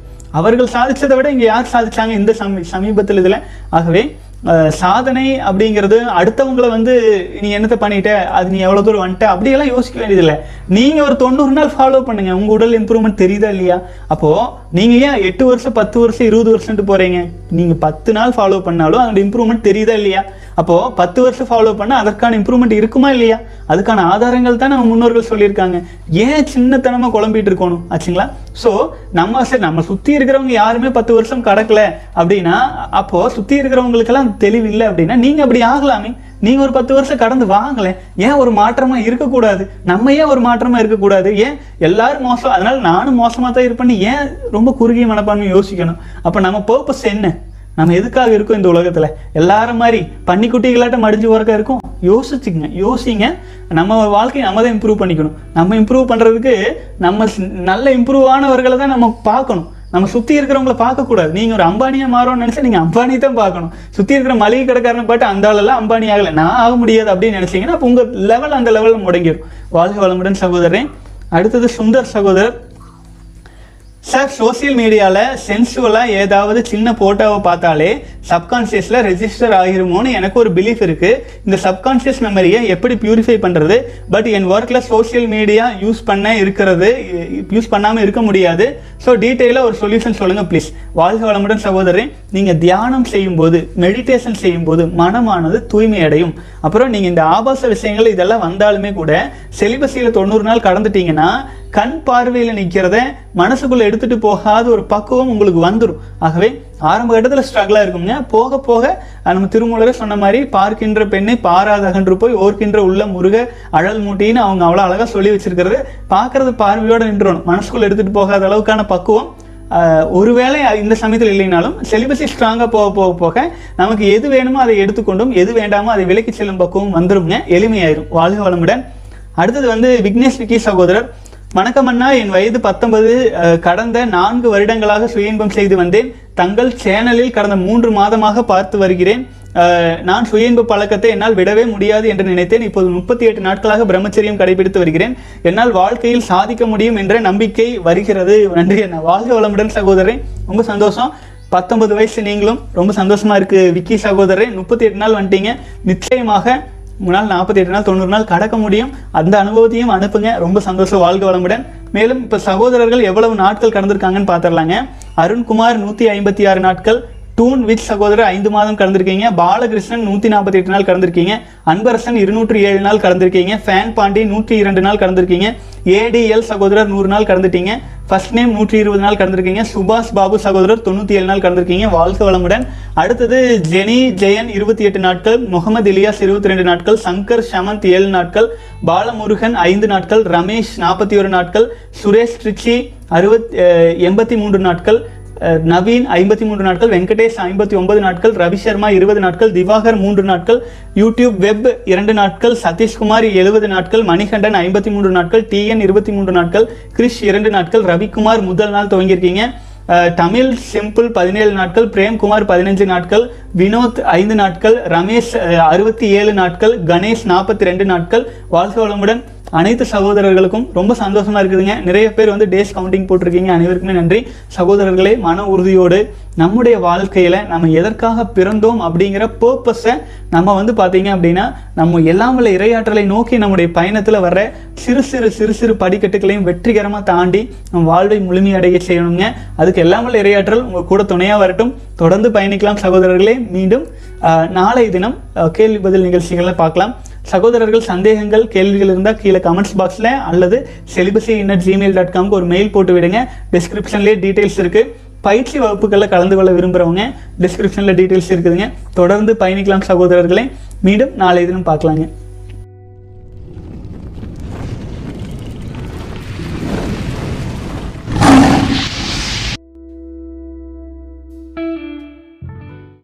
அவர்கள் சாதிச்சதை விட இங்கே யார் சாதிச்சாங்க இந்த சமீ சமீபத்தில் இதில்? ஆகவே சாதனை அப்படிங்கிறது அடுத்தவங்களை வந்து நீ என்னத்தை பண்ணிட்ட? அது நீ எவ்வளோ தூரம் வந்துட்ட? அப்படியெல்லாம் யோசிக்க வேண்டியதில்லை. நீங்கள் ஒரு தொண்ணூறு நாள் ஃபாலோ பண்ணுங்க. உங்கள் உடல் இம்ப்ரூவ்மெண்ட் தெரியுதா இல்லையா? அப்போது நீங்கள் ஏன் எட்டு வருஷம் பத்து வருஷம் இருபது வருஷம்ட்டு போகிறீங்க நீங்கள் பத்து நாள் ஃபாலோ பண்ணாலும் அதோட இம்ப்ரூவ்மெண்ட் தெரியுதா இல்லையா? அப்போ பத்து வருஷம் ஃபாலோ பண்ணால் அதற்கான இம்ப்ரூவ்மெண்ட் இருக்குமா இல்லையா? அதுக்கான ஆதாரங்கள் தான் நம்ம முன்னோர்கள் சொல்லியிருக்காங்க. ஏன் சின்னத்தனமா குழம்பிட்டு இருக்கணும்? ஆச்சுங்களா? சோ நம்ம சரி நம்ம சுத்தி இருக்கிறவங்க யாருமே பத்து வருஷம் கடக்கலை அப்படின்னா அப்போ சுத்தி இருக்கிறவங்களுக்கெல்லாம் தெளிவு இல்லை அப்படின்னா நீங்க அப்படி ஆகலாமே. நீங்க ஒரு பத்து வருஷம் கடந்து வாங்கலை. ஏன் ஒரு மாற்றமா இருக்கக்கூடாது? நம்ம ஏன் ஒரு மாற்றமா இருக்கக்கூடாது? ஏன் எல்லாரும் மோசம்? அதனால நானும் மோசமா தான் இருப்பேன்னு ஏன் ரொம்ப குறுகிய மனப்பான்மை யோசிக்கணும்? அப்போ நம்ம பர்பஸ் என்ன? நம்ம எதுக்காக இருக்கோம் இந்த உலகத்தில்? எல்லாரும் மாதிரி பன்னிக்குட்டிகளாட்டம் மடிஞ்சு உறக்க இருக்கும்? யோசிச்சுங்க யோசிங்க. நம்ம வாழ்க்கையை நம்ம தான் இம்ப்ரூவ் பண்ணிக்கணும். நம்ம இம்ப்ரூவ் பண்ணுறதுக்கு நம்ம நல்ல இம்ப்ரூவ் ஆனவர்களை தான் நம்ம பார்க்கணும். நம்ம சுற்றி இருக்கிறவங்கள பார்க்கக்கூடாது. நீங்கள் ஒரு அம்பானியாக மாறோம்னு நினச்சா நீங்கள் அம்பானி தான் பார்க்கணும். சுற்றி இருக்கிற மளிகை கடைக்காரனை பாட்டு அந்த ஆளெல்லாம் அம்பானி ஆகலை. நான் ஆக முடியாது அப்படின்னு நினச்சிங்கன்னா அப்போ உங்கள் லெவல் அந்த லெவலில் முடங்கிடும் வாழ்க வளமுடன் சகோதரன் அடுத்தது சுந்தர் சகோதரர். சார் சோஷியல் மீடியாவில் சென்சுவலாக ஏதாவது சின்ன ஃபோட்டோவை பார்த்தாலே சப்கான்ஷியஸில் ரெஜிஸ்டர் ஆகிருமோன்னு எனக்கு ஒரு பிலீஃப் இருக்குது இந்த சப்கான்ஷியஸ் மெமரியை எப்படி பியூரிஃபை பண்ணுறது பட் என் ஒர்க்கில் சோஷியல் மீடியா யூஸ் பண்ண இருக்கிறது யூஸ் பண்ணாமல் இருக்க முடியாது. ஸோ டீட்டெயிலாக ஒரு சொல்யூஷன் சொல்லுங்கள் ப்ளீஸ் வாழ்க வளமுடன் சகோதரன் நீங்கள் தியானம் செய்யும்போது மெடிடேஷன் செய்யும்போது மனமானது தூய்மை அடையும் அப்புறம் நீங்கள் இந்த ஆபாச விஷயங்கள் இதெல்லாம் வந்தாலுமே கூட செலிபஸியில் தொண்ணூறு நாள் கடந்துட்டீங்கன்னா கண் பார்வையில் நிற்கிறத மனசுக்குள்ளே எடுத்துகிட்டு போகாத ஒரு பக்குவம் உங்களுக்கு வந்துடும் ஆகவே ஆரம்ப கட்டத்தில் ஸ்ட்ரகிளாக இருக்குங்க போக போக நம்ம திருமூலரை சொன்ன மாதிரி பார்க்கின்ற பெண்ணை பாராதகன்று போய் ஓர்க்கின்ற உள்ள முருக அழல் மூட்டின்னு அவங்க அவ்வளோ அழகாக சொல்லி வச்சிருக்கிறது. பார்க்கறது பார்வையோடு நின்றணும் மனசுக்குள்ள எடுத்துகிட்டு போகாத அளவுக்கான பக்குவம். ஒருவேளை இந்த சமயத்தில் இல்லைனாலும் செலிபஸை ஸ்ட்ராங்காக போக போக போக நமக்கு எது வேணுமோ அதை எடுத்துக்கொண்டும் எது வேண்டாமோ அதை விலக்கி செல்லும் பக்குவம் வந்துருங்க எளிமையாயிரும். வாழ்க வளமுடன். அடுத்தது வந்து விக்னேஷ் விக்கி சகோதரர். வணக்கம் அண்ணா. என் வயது பத்தொன்பது கடந்த நான்கு வருடங்களாக சுய இன்பம் செய்து வந்தேன். தங்கள் சேனலில் கடந்த மூன்று மாதமாக பார்த்து வருகிறேன். நான் சுய இன்ப பழக்கத்தை என்னால் விடவே முடியாது என்று நினைத்தேன். இப்போது முப்பத்தி எட்டு நாட்களாக பிரம்மச்சரியம் கடைபிடித்து வருகிறேன். என்னால் வாழ்க்கையில் சாதிக்க முடியும் என்ற நம்பிக்கை வருகிறது. நன்றி அண்ணா. வாழ்க வளமுடன் சகோதரன் ரொம்ப சந்தோஷம். பத்தொன்பது வயசு நீங்களும் ரொம்ப சந்தோஷமா இருக்கு. விக்கி சகோதரன் முப்பத்தி எட்டு நாள் வந்துட்டீங்க. நிச்சயமாக முன்னால் நாற்பத்தி எட்டு நாள் தொண்ணூறு நாள் கடக்க முடியும். அந்த அனுபவத்தையும் அனுப்புங்க. ரொம்ப சந்தோஷம் வாழ்க வளமுடன். மேலும் இப்போ சகோதரர்கள் எவ்வளவு நாட்கள் கடந்திருக்காங்கன்னு பார்த்துடலாங்க. அருண்குமார் நூற்றி ஐம்பத்தி ஆறு நாட்கள் டூன் வித் சகோதரர் ஐந்து மாதம் கலந்துருக்கீங்க பாலகிருஷ்ணன் நூற்றி நாற்பத்தி எட்டு நாள் கலந்துருக்கீங்க அன்பரசன் இருநூற்றி ஏழு நாள் கலந்துருக்கீங்க ஃபேன் பாண்டி நூற்றி இரண்டு நாள் கலந்துருக்கீங்க ஏடிஎல் சகோதரர் நூறு நாள் கலந்துட்டீங்க ஃபர்ஸ்ட் நேம் நூற்றி இருபது நாள் கலந்துருக்கீங்க சுபாஷ் பாபு சகோதரர் தொண்ணூற்றி ஏழு நாள் கடந்திருக்கீங்க. வாழ்க வளமுடன். அடுத்தது ஜெனி ஜெயன் இருபத்தி எட்டு நாட்கள். முகமது இலியாஸ் இருபத்தி ரெண்டு நாட்கள். சங்கர் ஷமந்த் ஏழு நாட்கள். பாலமுருகன் ஐந்து நாட்கள். ரமேஷ் நாற்பத்தி ஒரு நாட்கள். சுரேஷ் ட்ரிச்சி அறுபத் எண்பத்தி மூன்று நாட்கள். நவீன் ஐம்பத்தி மூன்று நாட்கள் வெங்கடேஷ் ஐம்பத்தி ஒன்பது நாட்கள் ரவி சர்மா இருபது நாட்கள் திவாகர் மூன்று நாட்கள் யூடியூப் வெப் இரண்டு நாட்கள் சதீஷ்குமார் எழுபது நாட்கள் மணிகண்டன் ஐம்பத்தி மூன்று நாட்கள் டிஎன் இருபத்தி மூன்று நாட்கள் கிரிஷ் இரண்டு நாட்கள் ரவிக்குமார் முதல் நாள் துவங்கியிருக்கீங்க. தமிழ் சிம்பிள் பதினேழு நாட்கள் பிரேம்குமார் பதினஞ்சு நாட்கள் வினோத் ஐந்து நாட்கள் ரமேஷ் அறுபத்தி ஏழு நாட்கள் கணேஷ் நாற்பத்தி ரெண்டு நாட்கள் வாழ்க வளமுடன். அனைத்து சகோதரர்களுக்கும் ரொம்ப சந்தோஷமா இருக்குதுங்க. நிறைய பேர் வந்து டேஸ் கவுண்டிங் போட்டிருக்கீங்க. அனைவருக்குமே நன்றி. சகோதரர்களே மன உறுதியோடு நம்முடைய வாழ்க்கையில நம்ம எதற்காக பிறந்தோம் அப்படிங்கிற பர்பஸை நம்ம வந்து பார்த்தீங்க அப்படின்னா நம்ம எல்லாம் வல்ல இரையாற்றலை நோக்கி நம்முடைய பயணத்தில் வர்ற சிறு சிறு சிறு சிறு படிக்கட்டுகளையும் வெற்றிகரமாக தாண்டி நம்ம வாழ்வை முழுமையடைய செய்யணுங்க. அதுக்கு எல்லாம் இரையாற்றல் உங்கள் கூட துணையாக வரட்டும். தொடர்ந்து பயணிக்கலாம் சகோதரர்களே. மீண்டும் நாளை தினம் கேள்வி பதில் நிகழ்ச்சிகளை பார்க்கலாம். சகோதரர்கள் சந்தேகங்கள் கேள்விகள் இருந்தால் கீழே கமெண்ட்ஸ் பாக்ஸில் அல்லது செலிபசி இன்னட் ஜிமெயில் டாட் காம்க்கு ஒரு மெயில் போட்டு விடுங்க. டிஸ்கிரிப்ஷன்லேயே டீட்டெயில்ஸ் இருக்குது பயிற்சி வகுப்புகளில் கலந்து கொள்ள விரும்புகிறவங்க டிஸ்கிரிப்ஷனில் டீட்டெயில்ஸ் இருக்குதுங்க. தொடர்ந்து பயணிக்கலாம் சகோதரர்களே. மீண்டும் நாளை தினம் பார்க்கலாங்க.